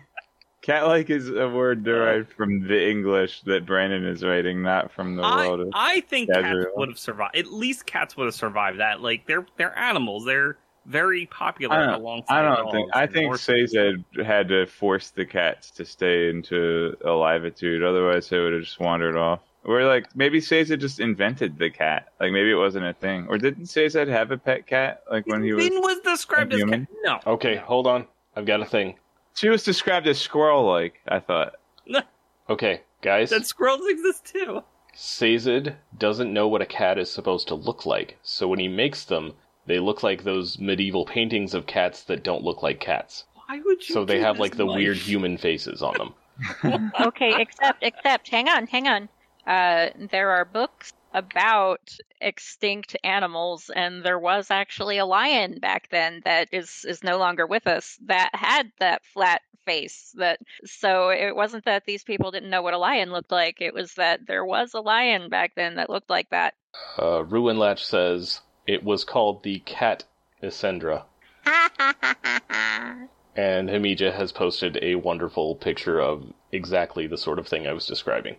Cat-like is a word derived from the English that Brandon is writing, not from the I, world. Of... I think cats would have survived. At least cats would have survived that. Like they're they're animals. They're very popular I don't- alongside I don't dogs think. I think horses. Sazed had to force the cats to stay into a livitude, otherwise they would have just wandered off. Or like maybe Sazed just invented the cat. Like maybe it wasn't a thing. Or didn't Sazed have a pet cat? Like when he was, Vin was described a as human? cat. No. Okay, hold on. I've got a thing. she was described as squirrel-like. I thought. *laughs* Okay, guys. That squirrels exist too. Sazed doesn't know what a cat is supposed to look like, so when he makes them, they look like those medieval paintings of cats that don't look like cats. Why would you? So they have this, like the Mike? weird human faces on them. *laughs* okay, except except hang on, hang on. Uh, there are books about extinct animals, and there was actually a lion back then that is is no longer with us that had that flat face. That so it wasn't that these people didn't know what a lion looked like. It was that there was a lion back then that looked like that. Uh, Ruinlatch says it was called the Cat Essendra, *laughs* and Hamija has posted a wonderful picture of exactly the sort of thing I was describing.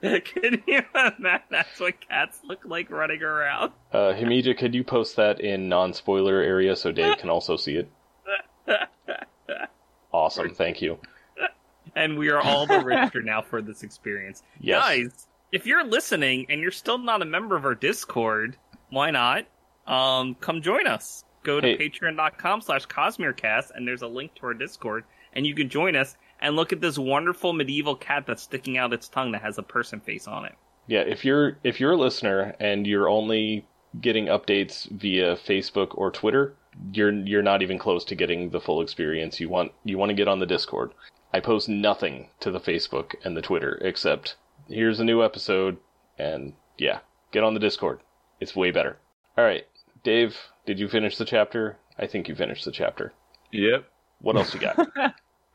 *laughs* Can you imagine? That's what cats look like running around. Uh, Hamija, could you post that in non-spoiler area so Dave can also see it? *laughs* Awesome, thank you. and we are all the richer now for this experience. *laughs* Yes. Guys, if you're listening and you're still not a member of our Discord, why not? Um, come join us. Go to Hey. patreon.com slash Cosmerecast and there's a link to our Discord and you can join us and look at this wonderful medieval cat that's sticking out its tongue that has a person face on it. Yeah, if you're if you're a listener and you're only getting updates via Facebook or Twitter, you're you're not even close to getting the full experience. You want you want to get on the Discord. I post nothing to the Facebook and the Twitter except here's a new episode and yeah, get on the Discord. It's way better. All right, Dave, did you finish the chapter? I think you finished the chapter. Yep. What else you got?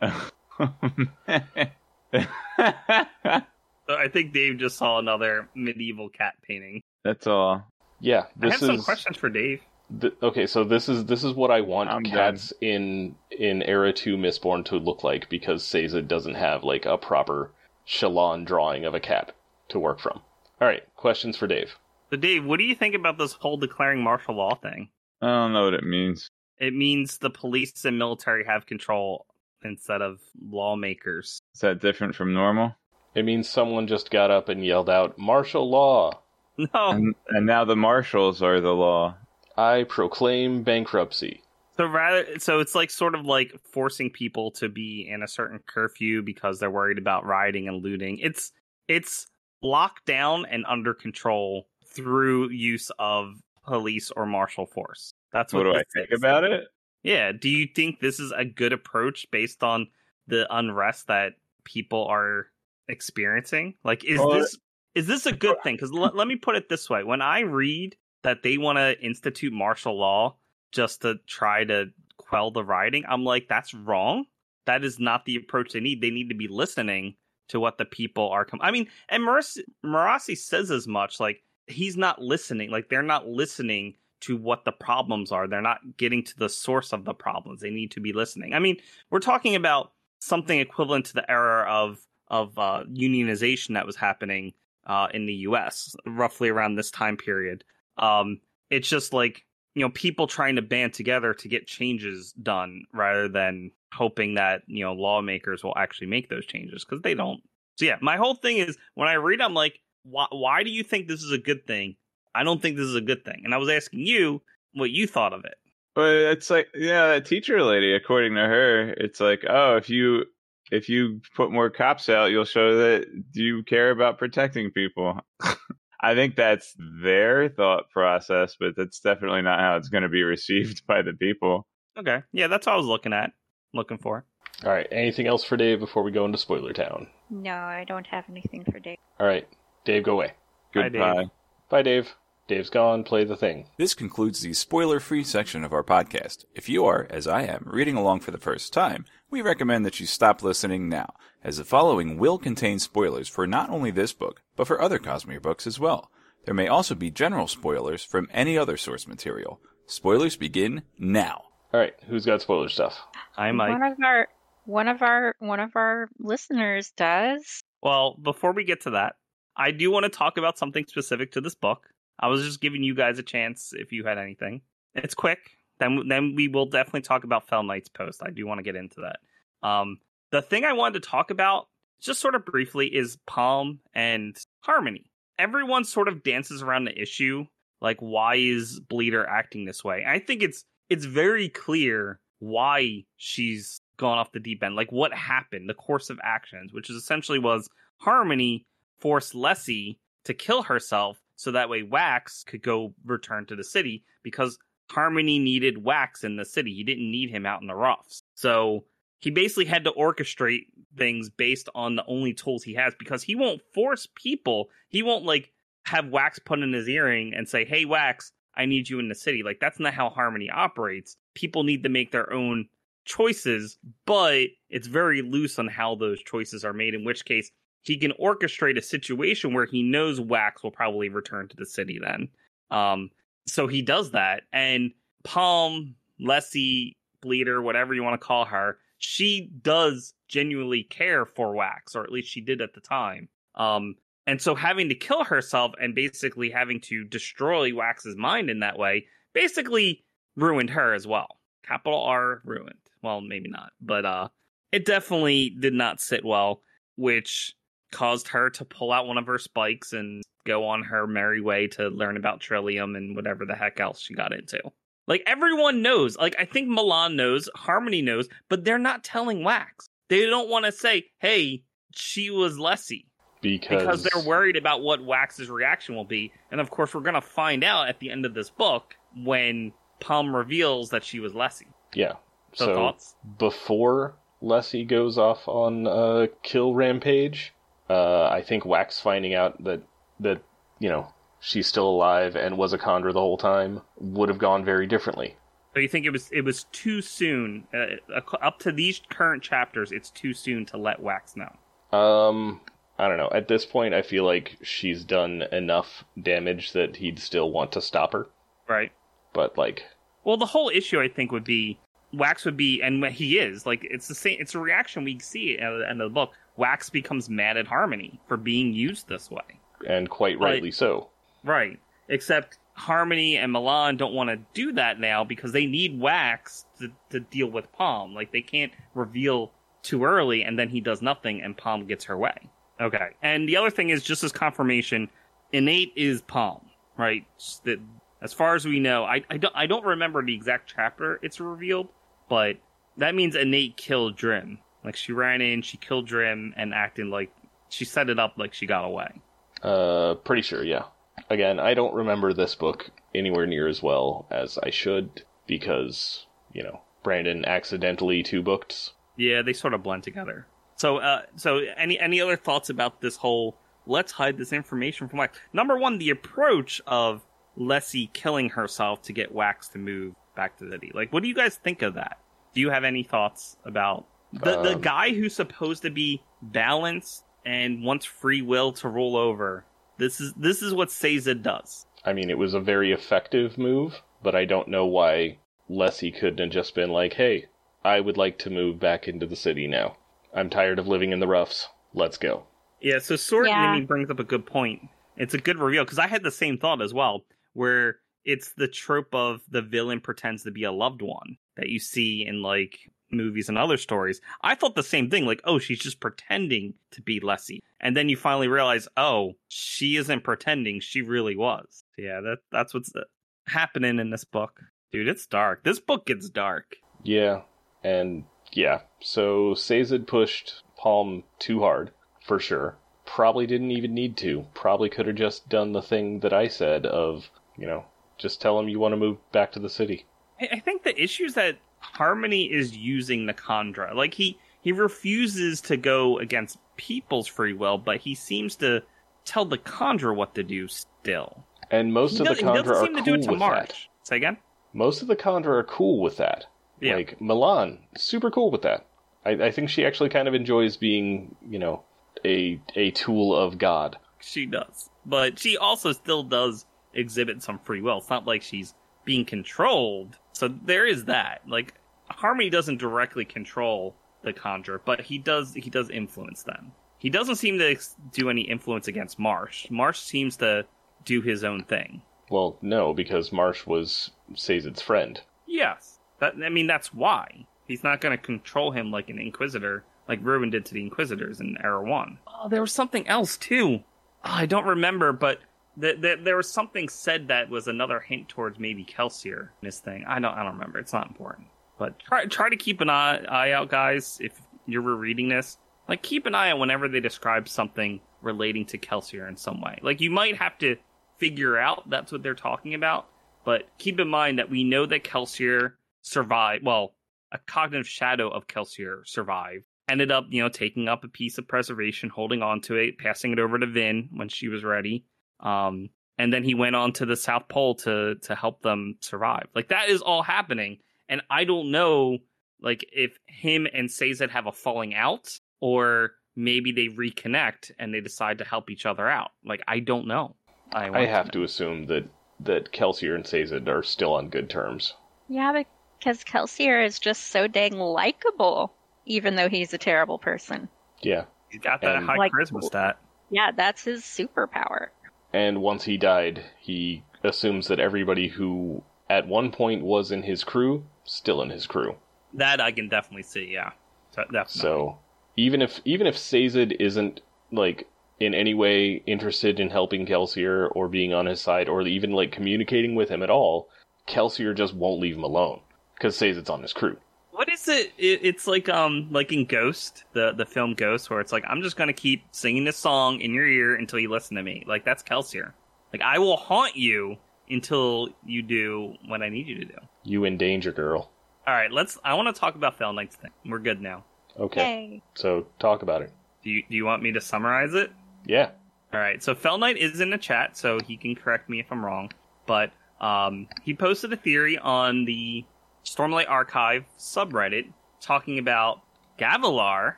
*laughs* *laughs* So I think Dave just saw another medieval cat painting. That's all. yeah, I this have some is questions for Dave. th- okay. So this is this is what I want I'm cats in in Era 2 Mistborn to look like because Sazed doesn't have like a proper Shalon drawing of a cat to work from. All right, questions for Dave. So, Dave, what do you think about this whole declaring martial law thing? I don't know what it means. It means the police and military have control instead of lawmakers. Is that different from normal? It means someone just got up and yelled out, Martial law! No, And, and now the marshals are the law. I proclaim bankruptcy. So rather, so it's like sort of like forcing people to be in a certain curfew because they're worried about rioting and looting. It's it's locked down and under control through use of police or martial force. That's What what, do I think is. about it? Yeah. Do you think this is a good approach based on the unrest that people are experiencing? Like, is Well, this is this a good thing? Because let, let me put it this way: when I read that they want to institute martial law just to try to quell the rioting, I'm like, that's wrong. That is not the approach they need. They need to be listening to what the people are. Com- I mean, and Marasi says as much. Like he's not listening. Like they're not listening to what the problems are. They're not getting to the source of the problems. They need to be listening. I mean, we're talking about something equivalent to the era of of uh, unionization that was happening uh, in the U.S. roughly around this time period. Um, it's just like you know people trying to band together to get changes done rather than hoping that you know lawmakers will actually make those changes because they don't. So yeah, my whole thing is when I read, I'm like, why, why do you think this is a good thing? I don't think this is a good thing. And I was asking you what you thought of it. But it's like, yeah, that teacher lady, according to her, it's like, oh, if you if you put more cops out, you'll show that you care about protecting people. *laughs* I think that's their thought process, but that's definitely not how it's going to be received by the people. Okay, yeah, that's what I was looking at, looking for. All right, anything else for Dave before we go into Spoiler Town? No, I don't have anything for Dave. All right, Dave, go away. Bye, Dave. Goodbye. Bye, Dave. Dave's gone. Play the thing. This concludes the spoiler free section of our podcast. If you are, as I am, reading along for the first time, we recommend that you stop listening now, as the following will contain spoilers for not only this book, but for other Cosmere books as well. There may also be general spoilers from any other source material. Spoilers begin now. All right, who's got spoiler stuff? Hi, Mike. One of our one of our one of our listeners does. Well, before we get to that, I do want to talk about something specific to this book. I was just giving you guys a chance if you had anything. It's quick. Then then we will definitely talk about Fell Knight's post. I do want to get into that. Um, the thing I wanted to talk about, just sort of briefly, is Paalm and Harmony. Everyone sort of dances around the issue, like why is Bleeder acting this way? I think it's it's very clear why she's gone off the deep end. Like what happened, the course of actions, which is essentially was Harmony forced Lessie to kill herself so that way Wax could go return to the city because Harmony needed Wax in the city. He didn't need him out in the roughs. So he basically had to orchestrate things based on the only tools he has because he won't force people. He won't like have Wax put in his earring and say, "Hey Wax, I need you in the city." Like that's not how Harmony operates. People need to make their own choices, but it's very loose on how those choices are made in which case he can orchestrate a situation where he knows Wax will probably return to the city then. Um, so he does that, and Paalm, Lessie, Bleeder, whatever you want to call her, she does genuinely care for Wax, or at least she did at the time. Um, and so having to kill herself and basically having to destroy Wax's mind in that way basically ruined her as well. Capital R ruined. Well, maybe not, but uh, it definitely did not sit well, which caused her to pull out one of her spikes and go on her merry way to learn about trellium and whatever the heck else she got into. Like everyone knows, like I think MeLaan knows, Harmony knows, but they're not telling Wax. They don't want to say, "Hey, she was Lessie," Because, because they're worried about what Wax's reaction will be. And of course, we're gonna find out at the end of this book when Paalm reveals that she was Lessie. Yeah. So, So, thoughts? before Lessie goes off on a kill rampage, uh, I think Wax finding out that that you know she's still alive and was a kandra the whole time would have gone very differently. So you think it was it was too soon? Uh, up to these current chapters, it's too soon to let Wax know. Um, I don't know. At this point, I feel like she's done enough damage that he'd still want to stop her. Right. But like, Well, the whole issue I think would be Wax would be, and he is like it's the same. It's a reaction we see at the end of the book. Wax becomes mad at Harmony for being used this way. And quite Right. rightly so. Right. Except Harmony and MeLaan don't want to do that now because they need Wax to, to deal with Paalm. Like they can't reveal too early and then he does nothing and Paalm gets her way. Okay. And the other thing is just as confirmation, innate is Paalm, right? Just That as far as we know, I, I don't I don't remember the exact chapter it's revealed, but that means innate killed Drim. Like she ran in, she killed Drim and acting like she set it up like she got away. Uh, pretty sure, yeah. Again, I don't remember this book anywhere near as well as I should because, you know, Brandon accidentally two booked. Yeah, they sort of blend together. So, uh, so any any other thoughts about this whole let's hide this information from Wax? Number one, the approach of Leslie killing herself to get Wax to move back to the city. Like, what do you guys think of that? Do you have any thoughts about the the Um, guy who's supposed to be balanced and wants free will to roll over? This is this is what Sazed does. I mean, it was a very effective move, but I don't know why Leslie couldn't have just been like, hey, I would like to move back into the city now. I'm tired of living in the roughs. Let's go. Yeah, so Sword Yeah. Enemy brings up a good point. It's a good reveal because I had the same thought as well, where it's the trope of the villain pretends to be a loved one that you see in like movies and other stories. I thought the same thing, like, oh, she's just pretending to be Leslie, and then you finally realize, oh, she isn't pretending; she really was. Yeah, that that's what's uh, happening in this book, dude. It's dark. This book gets dark. Yeah, and yeah, so Sazed pushed Paalm too hard, for sure. Probably didn't even need to. Probably could have just done the thing that I said of, you know, just tell him you want to move back to the city. I I think the issue is that Harmony is using the kandra. Like he he refuses to go against people's free will, but he seems to tell the kandra what to do still. And most he, of the doesn't are seem to cool do it to with March. that. Say again? Most of the kandra are cool with that. Yeah. Like MeLaan, super cool with that. I, I think she actually kind of enjoys being, you know, a a tool of God. She does. But she also still does exhibit some free will. It's not like she's being controlled. So there is that. Like Harmony doesn't directly control the kandra, but he does he does influence them. He doesn't seem to do any influence against Marsh. Marsh seems to do his own thing. Well, no, because Marsh was Sazed's friend. Yes. That I mean that's why. He's not going to control him like an inquisitor like Ruin did to the inquisitors in Era 1. Oh, there was something else too. Oh, I don't remember, but th- th- there was something said that was another hint towards maybe Kelsier in this thing. I don't I don't remember. It's not important. But try try to keep an eye, eye out guys if you're rereading this. Like keep an eye out whenever they describe something relating to Kelsier in some way. Like you might have to figure out that's what they're talking about, but keep in mind that we know that Kelsier survived. Well, a cognitive shadow of Kelsier survived. Ended up, you know, taking up a piece of preservation, holding on to it, passing it over to Vin when she was ready. Um, and then he went on to the South Pole to to help them survive. Like that is all happening, and I don't know, like if him and Sazed have a falling out, or maybe they reconnect and they decide to help each other out. Like I don't know. I, I have know. to assume that that Kelsier and Sazed are still on good terms. Yeah, because Kelsier is just so dang likable, even though he's a terrible person. Yeah. He's got that And- high Like- charisma stat. Yeah, that's his superpower. And once he died, he assumes that everybody who at one point was in his crew, still in his crew. That I can definitely see. Yeah, So- definitely. So even if even if Sazed isn't like in any way interested in helping Kelsier or being on his side or even like communicating with him at all, Kelsier just won't leave him alone because Sazed's on his crew. What is it? it? It's like um, like in Ghost, the the film Ghost, where it's like I'm just gonna keep singing this song in your ear until you listen to me. Like that's Kelsier. Like I will haunt you until you do what I need you to do. You in danger, girl. All right, let's. I want to talk about Fell Knight's thing. We're good now. Okay, Yay. so talk about it. Do you do you want me to summarize it? Yeah, All right, so Fell Knight is in the chat, so he can correct me if I'm wrong. But um, he posted a theory on the Stormlight Archive subreddit talking about Gavilar,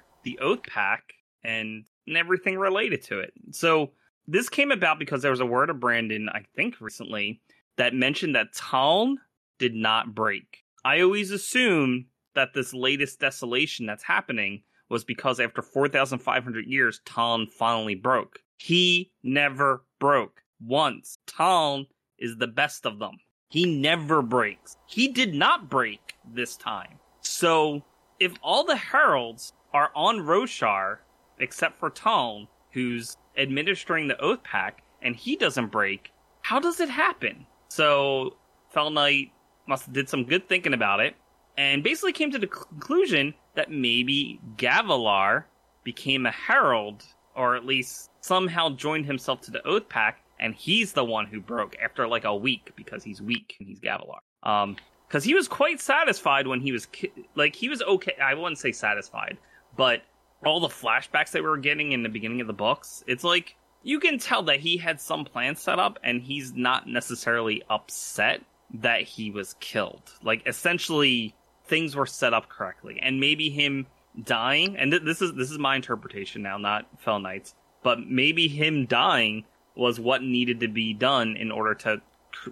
the Oath Pact, and, everything related to it. So this came about because there was a word of Brandon, I think recently, that mentioned that Taln did not break I always assumed that this latest desolation that's happening was because after 4,500 years, Taln finally broke. He never broke once. Taln is the best of them. He never breaks. He did not break this time. So, if all the heralds are on Roshar, except for Taln, who's administering the Oath Pact, and he doesn't break, how does it happen? So, Fel Knight must have did some good thinking about it, and basically came to the conclusion that maybe Gavilar became a herald, or at least somehow joined himself to the Oath Pact, and he's the one who broke after like a week because he's weak and he's Gavilar. Um, because he was quite satisfied when he was ki- like he was okay. I wouldn't say satisfied, but all the flashbacks that we were getting in the beginning of the books, it's like you can tell that he had some plan set up, and he's not necessarily upset that he was killed. Like essentially, things were set up correctly, and maybe him dying. And th- this is this is my interpretation now, not Fell Knight's, but maybe him dying was what needed to be done in order to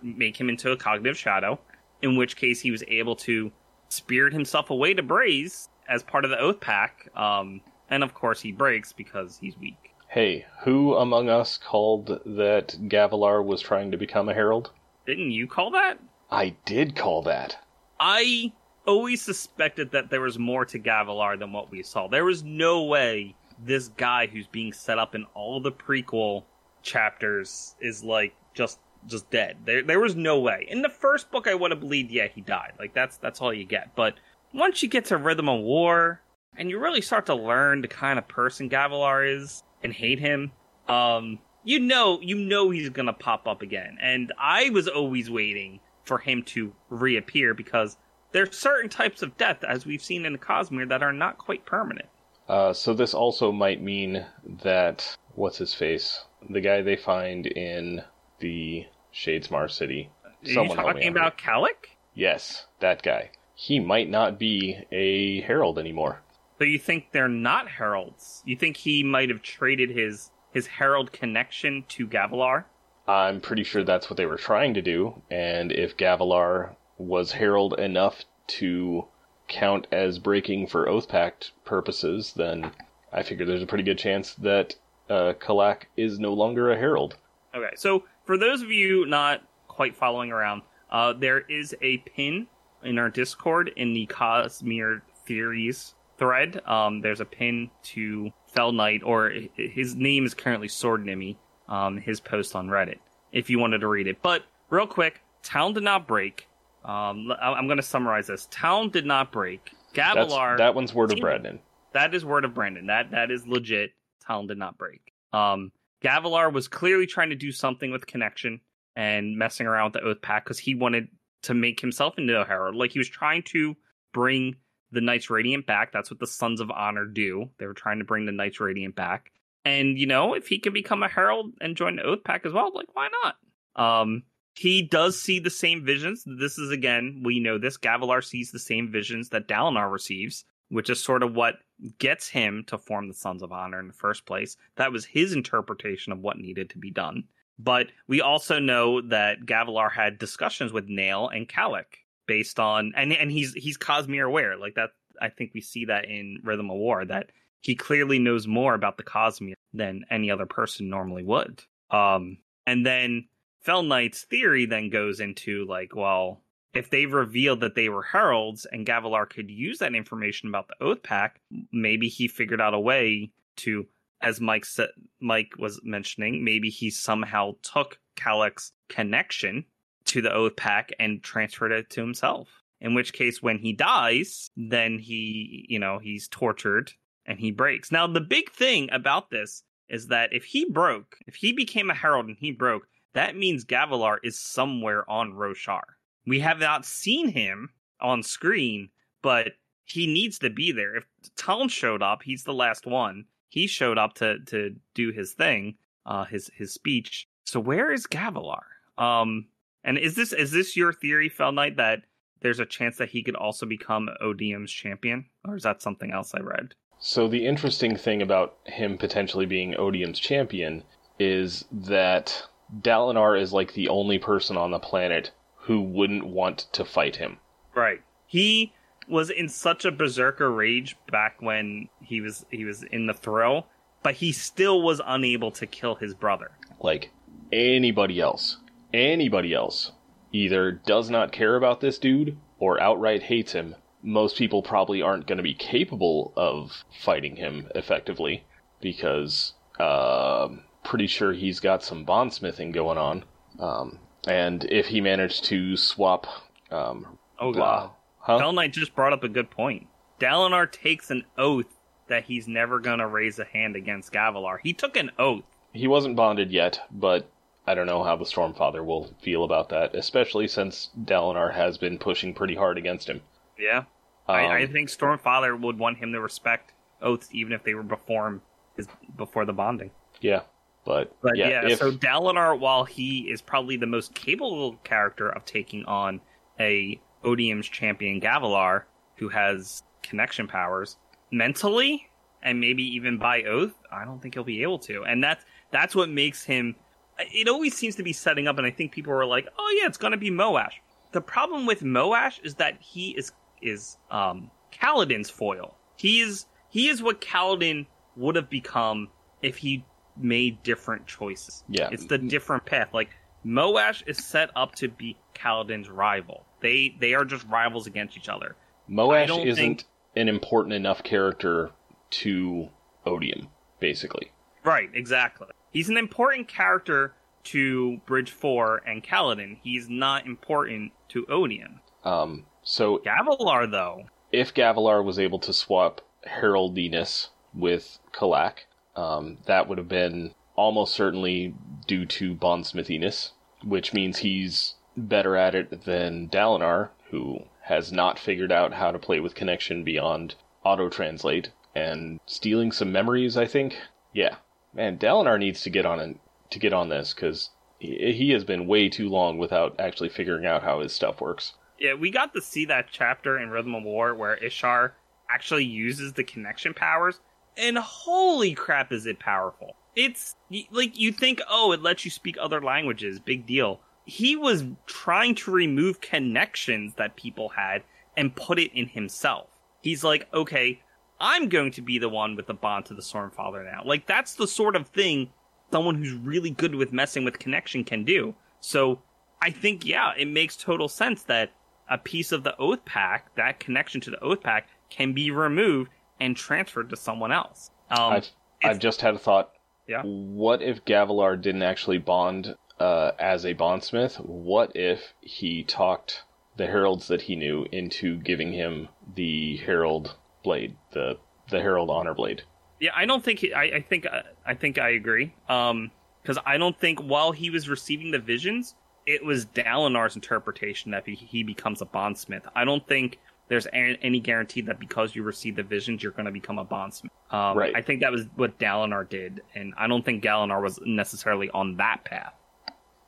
make him into a cognitive shadow. In which case, he was able to spirit himself away to Braize as part of the Oath Pact. Um, and of course, he breaks because he's weak. Hey, who among us called that Gavilar was trying to become a herald? Didn't you call that? I did call that. I always suspected that there was more to Gavilar than what we saw. There was no way this guy who's being set up in all the prequel chapters is like just just dead. There there was no way. In the first book I would have believed yeah, he died. Like that's that's all you get. But once you get to Rhythm of War and you really start to learn the kind of person Gavilar is and hate him, um you know you know he's to pop up again. And I was always waiting for him to reappear because there's certain types of death as we've seen in the Cosmere that are not quite permanent. Uh, so this also might mean that what's his face, the guy they find in the Shadesmar city. Are you Someone help talking about Kalak? Yes, that guy. He might not be a herald anymore. So you think they're not heralds? You think he might have traded his his herald connection to Gavilar? I'm pretty sure that's what they were trying to do, and if Gavilar was herald enough to count as breaking for Oath Pact purposes, then I figure there's a pretty good chance that uh, Kalak is no longer a herald. Okay, so for those of you not quite following around, uh, there is a pin in our Discord in the Cosmere Theories thread. Um, there's a pin to Fell Knight, or his name is currently Sword Nimi, um, his post on Reddit, if you wanted to read it. But real quick, Taln did not break. Um, I'm going to summarize this. Taln did not break. That's, Gavilar. that one's word of Brandon. that is word of Brandon. That that is legit. Taln did not break. Um, Gavilar was clearly trying to do something with connection and messing around with the Oath Pact because he wanted to make himself into a herald. Like he was trying to bring the Knights Radiant back. That's what the Sons of Honor do. They were trying to bring the Knights Radiant back. And you know, if he can become a herald and join the Oath Pact as well, like why not? Um, he does see the same visions. This is again, we know this. Gavilar sees the same visions that Dalinar receives which is sort of what gets him to form the Sons of Honor in the first place. That was his interpretation of what needed to be done. But we also know that Gavilar had discussions with Nale and Kalak based on and and he's he's Cosmere aware. Like that I think we see that in Rhythm of War that he clearly knows more about the Cosmere than any other person normally would. Um and then Fell Knight's theory then goes into like, well, if they revealed that they were heralds and Gavilar could use that information about the Oath Pact, maybe he figured out a way to, as Mike said, Mike was mentioning, maybe he somehow took Kalak's connection to the Oath Pact and transferred it to himself. In which case, when he dies, then he, you know, he's tortured and he breaks. Now, the big thing about this is that if he broke, if he became a herald and he broke, that means Gavilar is somewhere on Roshar. We have not seen him on screen, but he needs to be there. If Taln showed up, he's the last one. He showed up to to do his thing, uh, his his speech. So where is Gavilar? Um, and is this is this your theory, Fell Knight, that there's a chance that he could also become Odium's champion, or is that something else I read? So the interesting thing about him potentially being Odium's champion is that Dalinar is like the only person on the planet who wouldn't want to fight him. Right. He was in such a berserker rage back when he was he was in the throw, but he still was unable to kill his brother. Like anybody else, anybody else either does not care about this dude or outright hates him. Most people probably aren't going to be capable of fighting him effectively because uh, pretty sure he's got some bondsmithing going on. Um, and if he managed to swap, um, Oh blah, god. huh? Hell Knight just brought up a good point. Dalinar takes an oath that he's never gonna raise a hand against Gavilar. He took an oath. He wasn't bonded yet, but I don't know how the Stormfather will feel about that, especially since Dalinar has been pushing pretty hard against him. Yeah. Um, I, I think Stormfather would want him to respect oaths even if they were before him his, before the bonding. yeah, but, But yeah, yeah, if, so Dalinar, while he is probably the most capable character of taking on a Odium's champion Gavilar, who has connection powers, mentally and maybe even by oath, I don't think he'll be able to. And that's that's what makes him. It always seems to be setting up, and I think people are like, "Oh yeah, it's going to be Moash." The problem with Moash is that he is is um Kaladin's foil. He is he is what Kaladin would have become if he made different choices. Yeah. It's the different path. Like Moash is set up to be Kaladin's rival. They they are just rivals against each other. Moash isn't think- an important enough character to Odium, basically. Right, exactly. He's an important character to Bridge 4 and Kaladin. He's not important to Odium. Um, so Gavilar, though, if Gavilar was able to swap heraldiness with Kalak, um, that would have been almost certainly due to bondsmithiness, which means he's better at it than Dalinar, who has not figured out how to play with connection beyond auto translate and stealing some memories. I think, yeah, man, Dalinar needs to get on it to get on this because he, he has been way too long without actually figuring out how his stuff works. yeah, we got to see that chapter in Rhythm of War where Ishar actually uses the connection powers, and holy crap, is it powerful! It's like you think, oh, it lets you speak other languages, big deal. He was trying to remove connections that people had and put it in himself. He's like, okay, I'm going to be the one with the bond to the Stormfather now. Like that's the sort of thing someone who's really good with messing with connection can do. So I think yeah, it makes total sense that a piece of the oath pact, that connection to the oath pact, can be removed and transferred to someone else. Um, I've I've just had a thought. Yeah. What if Gavilar didn't actually bond uh, as a bondsmith? What if he talked the heralds that he knew into giving him the herald blade, the the herald honor blade? Yeah, I don't think he, I, I think uh, I think I agree. Um, because I don't think while he was receiving the visions, it was Dalinar's interpretation that he, he becomes a bondsmith. I don't think there's any guarantee that because you receive the visions, you're going to become a bondsman. Um, Right. I think that was what Dalinar did, and I don't think Dalinar was necessarily on that path.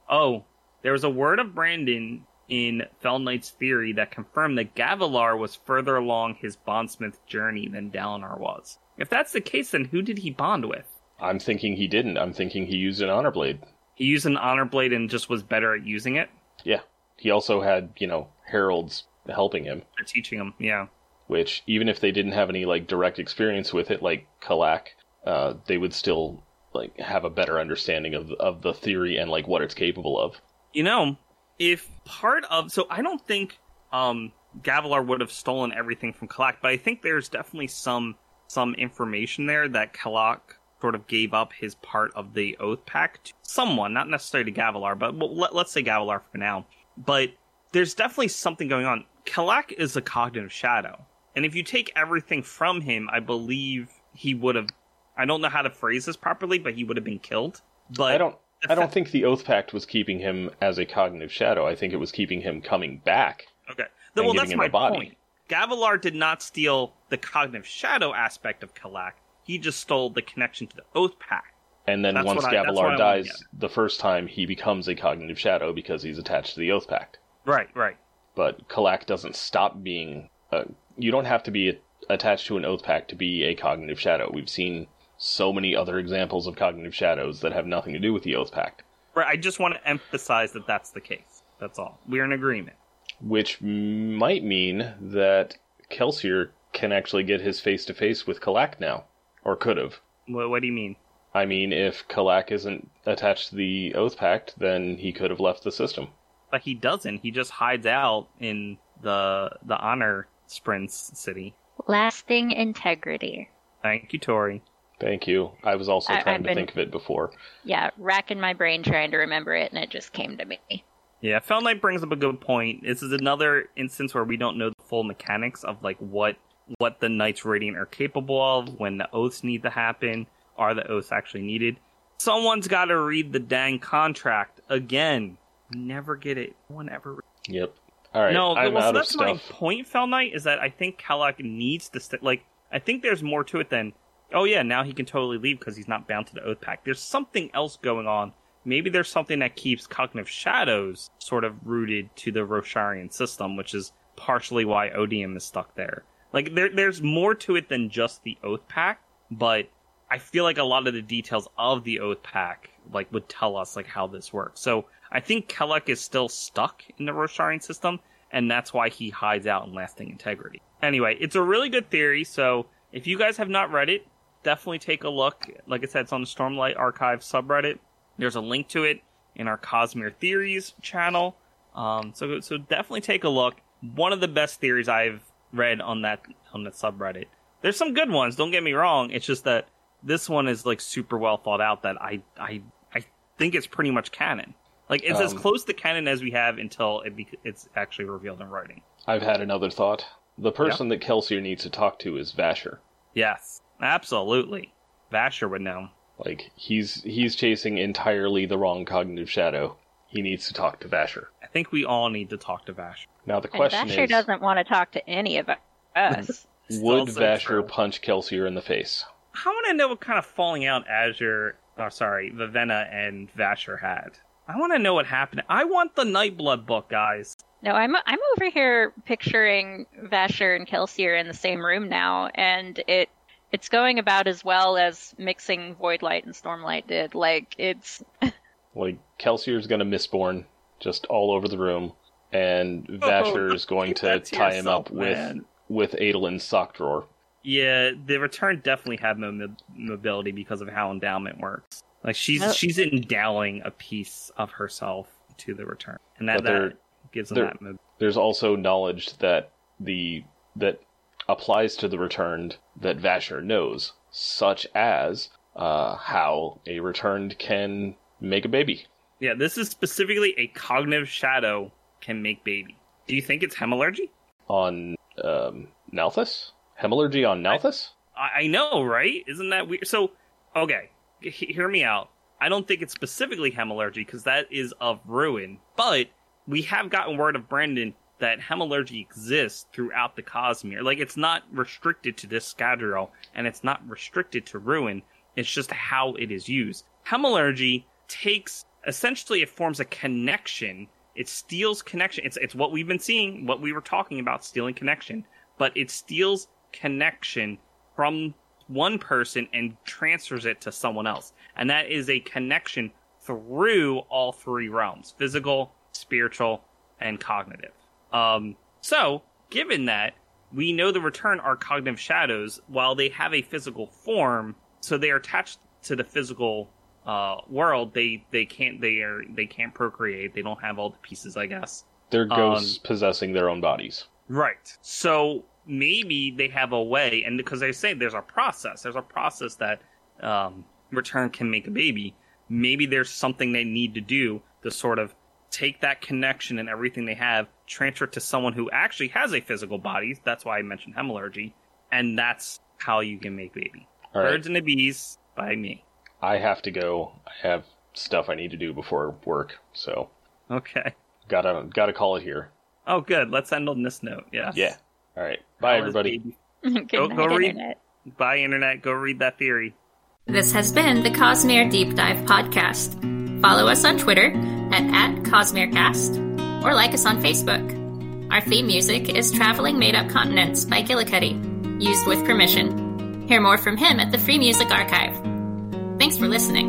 Oh, there was a word of Brandon in Fell Knight's theory that confirmed that Gavilar was further along his bondsmith journey than Dalinar was. If that's the case, then who did he bond with? I'm thinking he didn't. I'm thinking he used an honor blade. He used an honor blade and just was better at using it Yeah. He also had, you know, heralds helping him, or teaching him. Yeah. which even if they didn't have any like direct experience with it, like Kalak, uh, they would still like have a better understanding of of the theory and like what it's capable of. You know, if part of so I don't think um Gavilar would have stolen everything from Kalak, but I think there's definitely some some information there that Kalak sort of gave up his part of the oath pact to someone, not necessarily to Gavilar, but well, let, let's say Gavilar for now. But there's definitely something going on. Kalak is a cognitive shadow. And if you take everything from him, I believe he would have I don't know how to phrase this properly, but he would have been killed. But I don't I don't think the Oath Pact was keeping him as a cognitive shadow. I think it was keeping him coming back. Okay. well, that's my point. Gavilar did not steal the cognitive shadow aspect of Kalak. He just stole the connection to the Oath Pact. And then That's once what I- that's what I Gavilar dies the first time, he becomes a cognitive shadow because he's attached to the Oath Pact. Right, right. But Kalak doesn't stop being. Uh, you don't have to be attached to an Oath Pact to be a cognitive shadow. We've seen so many other examples of cognitive shadows that have nothing to do with the Oath Pact. Right. I just want to emphasize that that's the case. That's all. We're in agreement. which might mean that Kelsier can actually get his face to face with Kalak now, or could have. What, what do you mean? I mean, if Kalak isn't attached to the Oath Pact, then he could have left the system. But he doesn't. He just hides out in the the honor sprints city. Lasting integrity. Thank you, Tori. Thank you. I was also I- trying I've to been- think of it before. Yeah, racking my brain trying to remember it, and it just came to me. Yeah, Fell Knight brings up a good point. This is another instance where we don't know the full mechanics of like what what the Knights Radiant are capable of, when the oaths need to happen, are the oaths actually needed? Someone's got to read the dang contract again. We never get it. No one ever. Yep. All right. no, I'm well, so out of that's my point, Fell Knight, is that I think Kalak needs to st- like. I think there's more to it than oh yeah, now he can totally leave because he's not bound to the Oath Pact. There's something else going on. Maybe there's something that keeps cognitive shadows sort of rooted to the Rosharian system, which is partially why Odium is stuck there. Like there, there's more to it than just the Oath Pact, but I feel like a lot of the details of the Oath Pact like would tell us like how this works. So I think Kalak is still stuck in the Rosharian system, and that's why he hides out in Lasting Integrity. Anyway, it's a really good theory. So if you guys have not read it, definitely take a look. Like I said, it's on the Stormlight Archive subreddit. There's a link to it in our Cosmere Theories channel. Um, so so definitely take a look. One of the best theories I've read on that on the subreddit. There's some good ones. Don't get me wrong. It's just that this one is like super well thought out. That I I I think it's pretty much canon. Like it's as Um, close to canon as we have until it bec it's actually revealed in writing. I've had another thought. The person that Kelsier needs to talk to is Vasher. Yes, absolutely. Vasher would know. Like he's he's chasing entirely the wrong cognitive shadow. He needs to talk to Vasher. I think we all need to talk to Vasher. Now the And question Vasher is, doesn't want to talk to any of us. *laughs* would Also Vasher true. punch Kelsier in the face? I want to know what kind of falling out Azure, oh sorry, Vivenna and Vasher had. I want to know what happened. I want the Nightblood book, guys. no, I'm I'm over here picturing Vasher and Kelsier in the same room now, and it it's going about as well as mixing Voidlight and Stormlight did. Like it's *laughs* Like Kelsier's gonna Mistborn just all over the room, and oh, Vasher is *laughs* going to that to tie him yourself, up with man. with Adolin's sock drawer. Yeah, the return definitely had mo- mobility because of how endowment works. Like she's Oh. she's endowing a piece of herself to the return, and that, But they're- that gives them they're- that. Mo- There's also knowledge that the that applies to the returned that Vasher knows, such as uh, how a returned can make a baby. yeah, this is specifically a cognitive shadow can make baby. Do you think it's hemalurgy? On um, Nalthis? Hemalurgy on Nalthis? I, I know, right? Isn't that weird? So, okay, he- hear me out. I don't think it's specifically hemalurgy because that is of ruin, but we have gotten word of Brandon that hemalurgy exists throughout the Cosmere. Like, it's not restricted to this Scadrial, and it's not restricted to ruin. It's just how it is used. Hemalurgy takes essentially it forms a connection. It steals connection. It's it's what we've been seeing, what we were talking about, stealing connection. But it steals connection from one person and transfers it to someone else. And that is a connection through all three realms physical, spiritual, and cognitive. Um, so, given that, we know the return are cognitive shadows while they have a physical form, so they are attached to the physical uh, world. They they can't they are they can't procreate. They don't have all the pieces, I guess. They're ghosts possessing their own bodies. Right. So maybe they have a way, and because I say there's a process, there's a process that um, return can make a baby. Maybe there's something they need to do to sort of take that connection and everything they have, transfer it to someone who actually has a physical body. That's why I mentioned hemalurgy, and that's how you can make baby. All right. Birds and the Bees by me. I have to go. I have stuff I need to do before work, so Okay. gotta gotta call it here. Oh, good. Let's end on this note. Yeah. Yeah. All right. Bye, everybody. *laughs* good Go- night, go read- internet. Bye, internet. Go read that theory. This has been the Cosmere Deep Dive Podcast. Follow us on Twitter at, at CosmereCast or like us on Facebook. Our theme music is Traveling Made Up Continents by Gillicuddy, used with permission. Hear more from him at the Free Music Archive. Thanks for listening.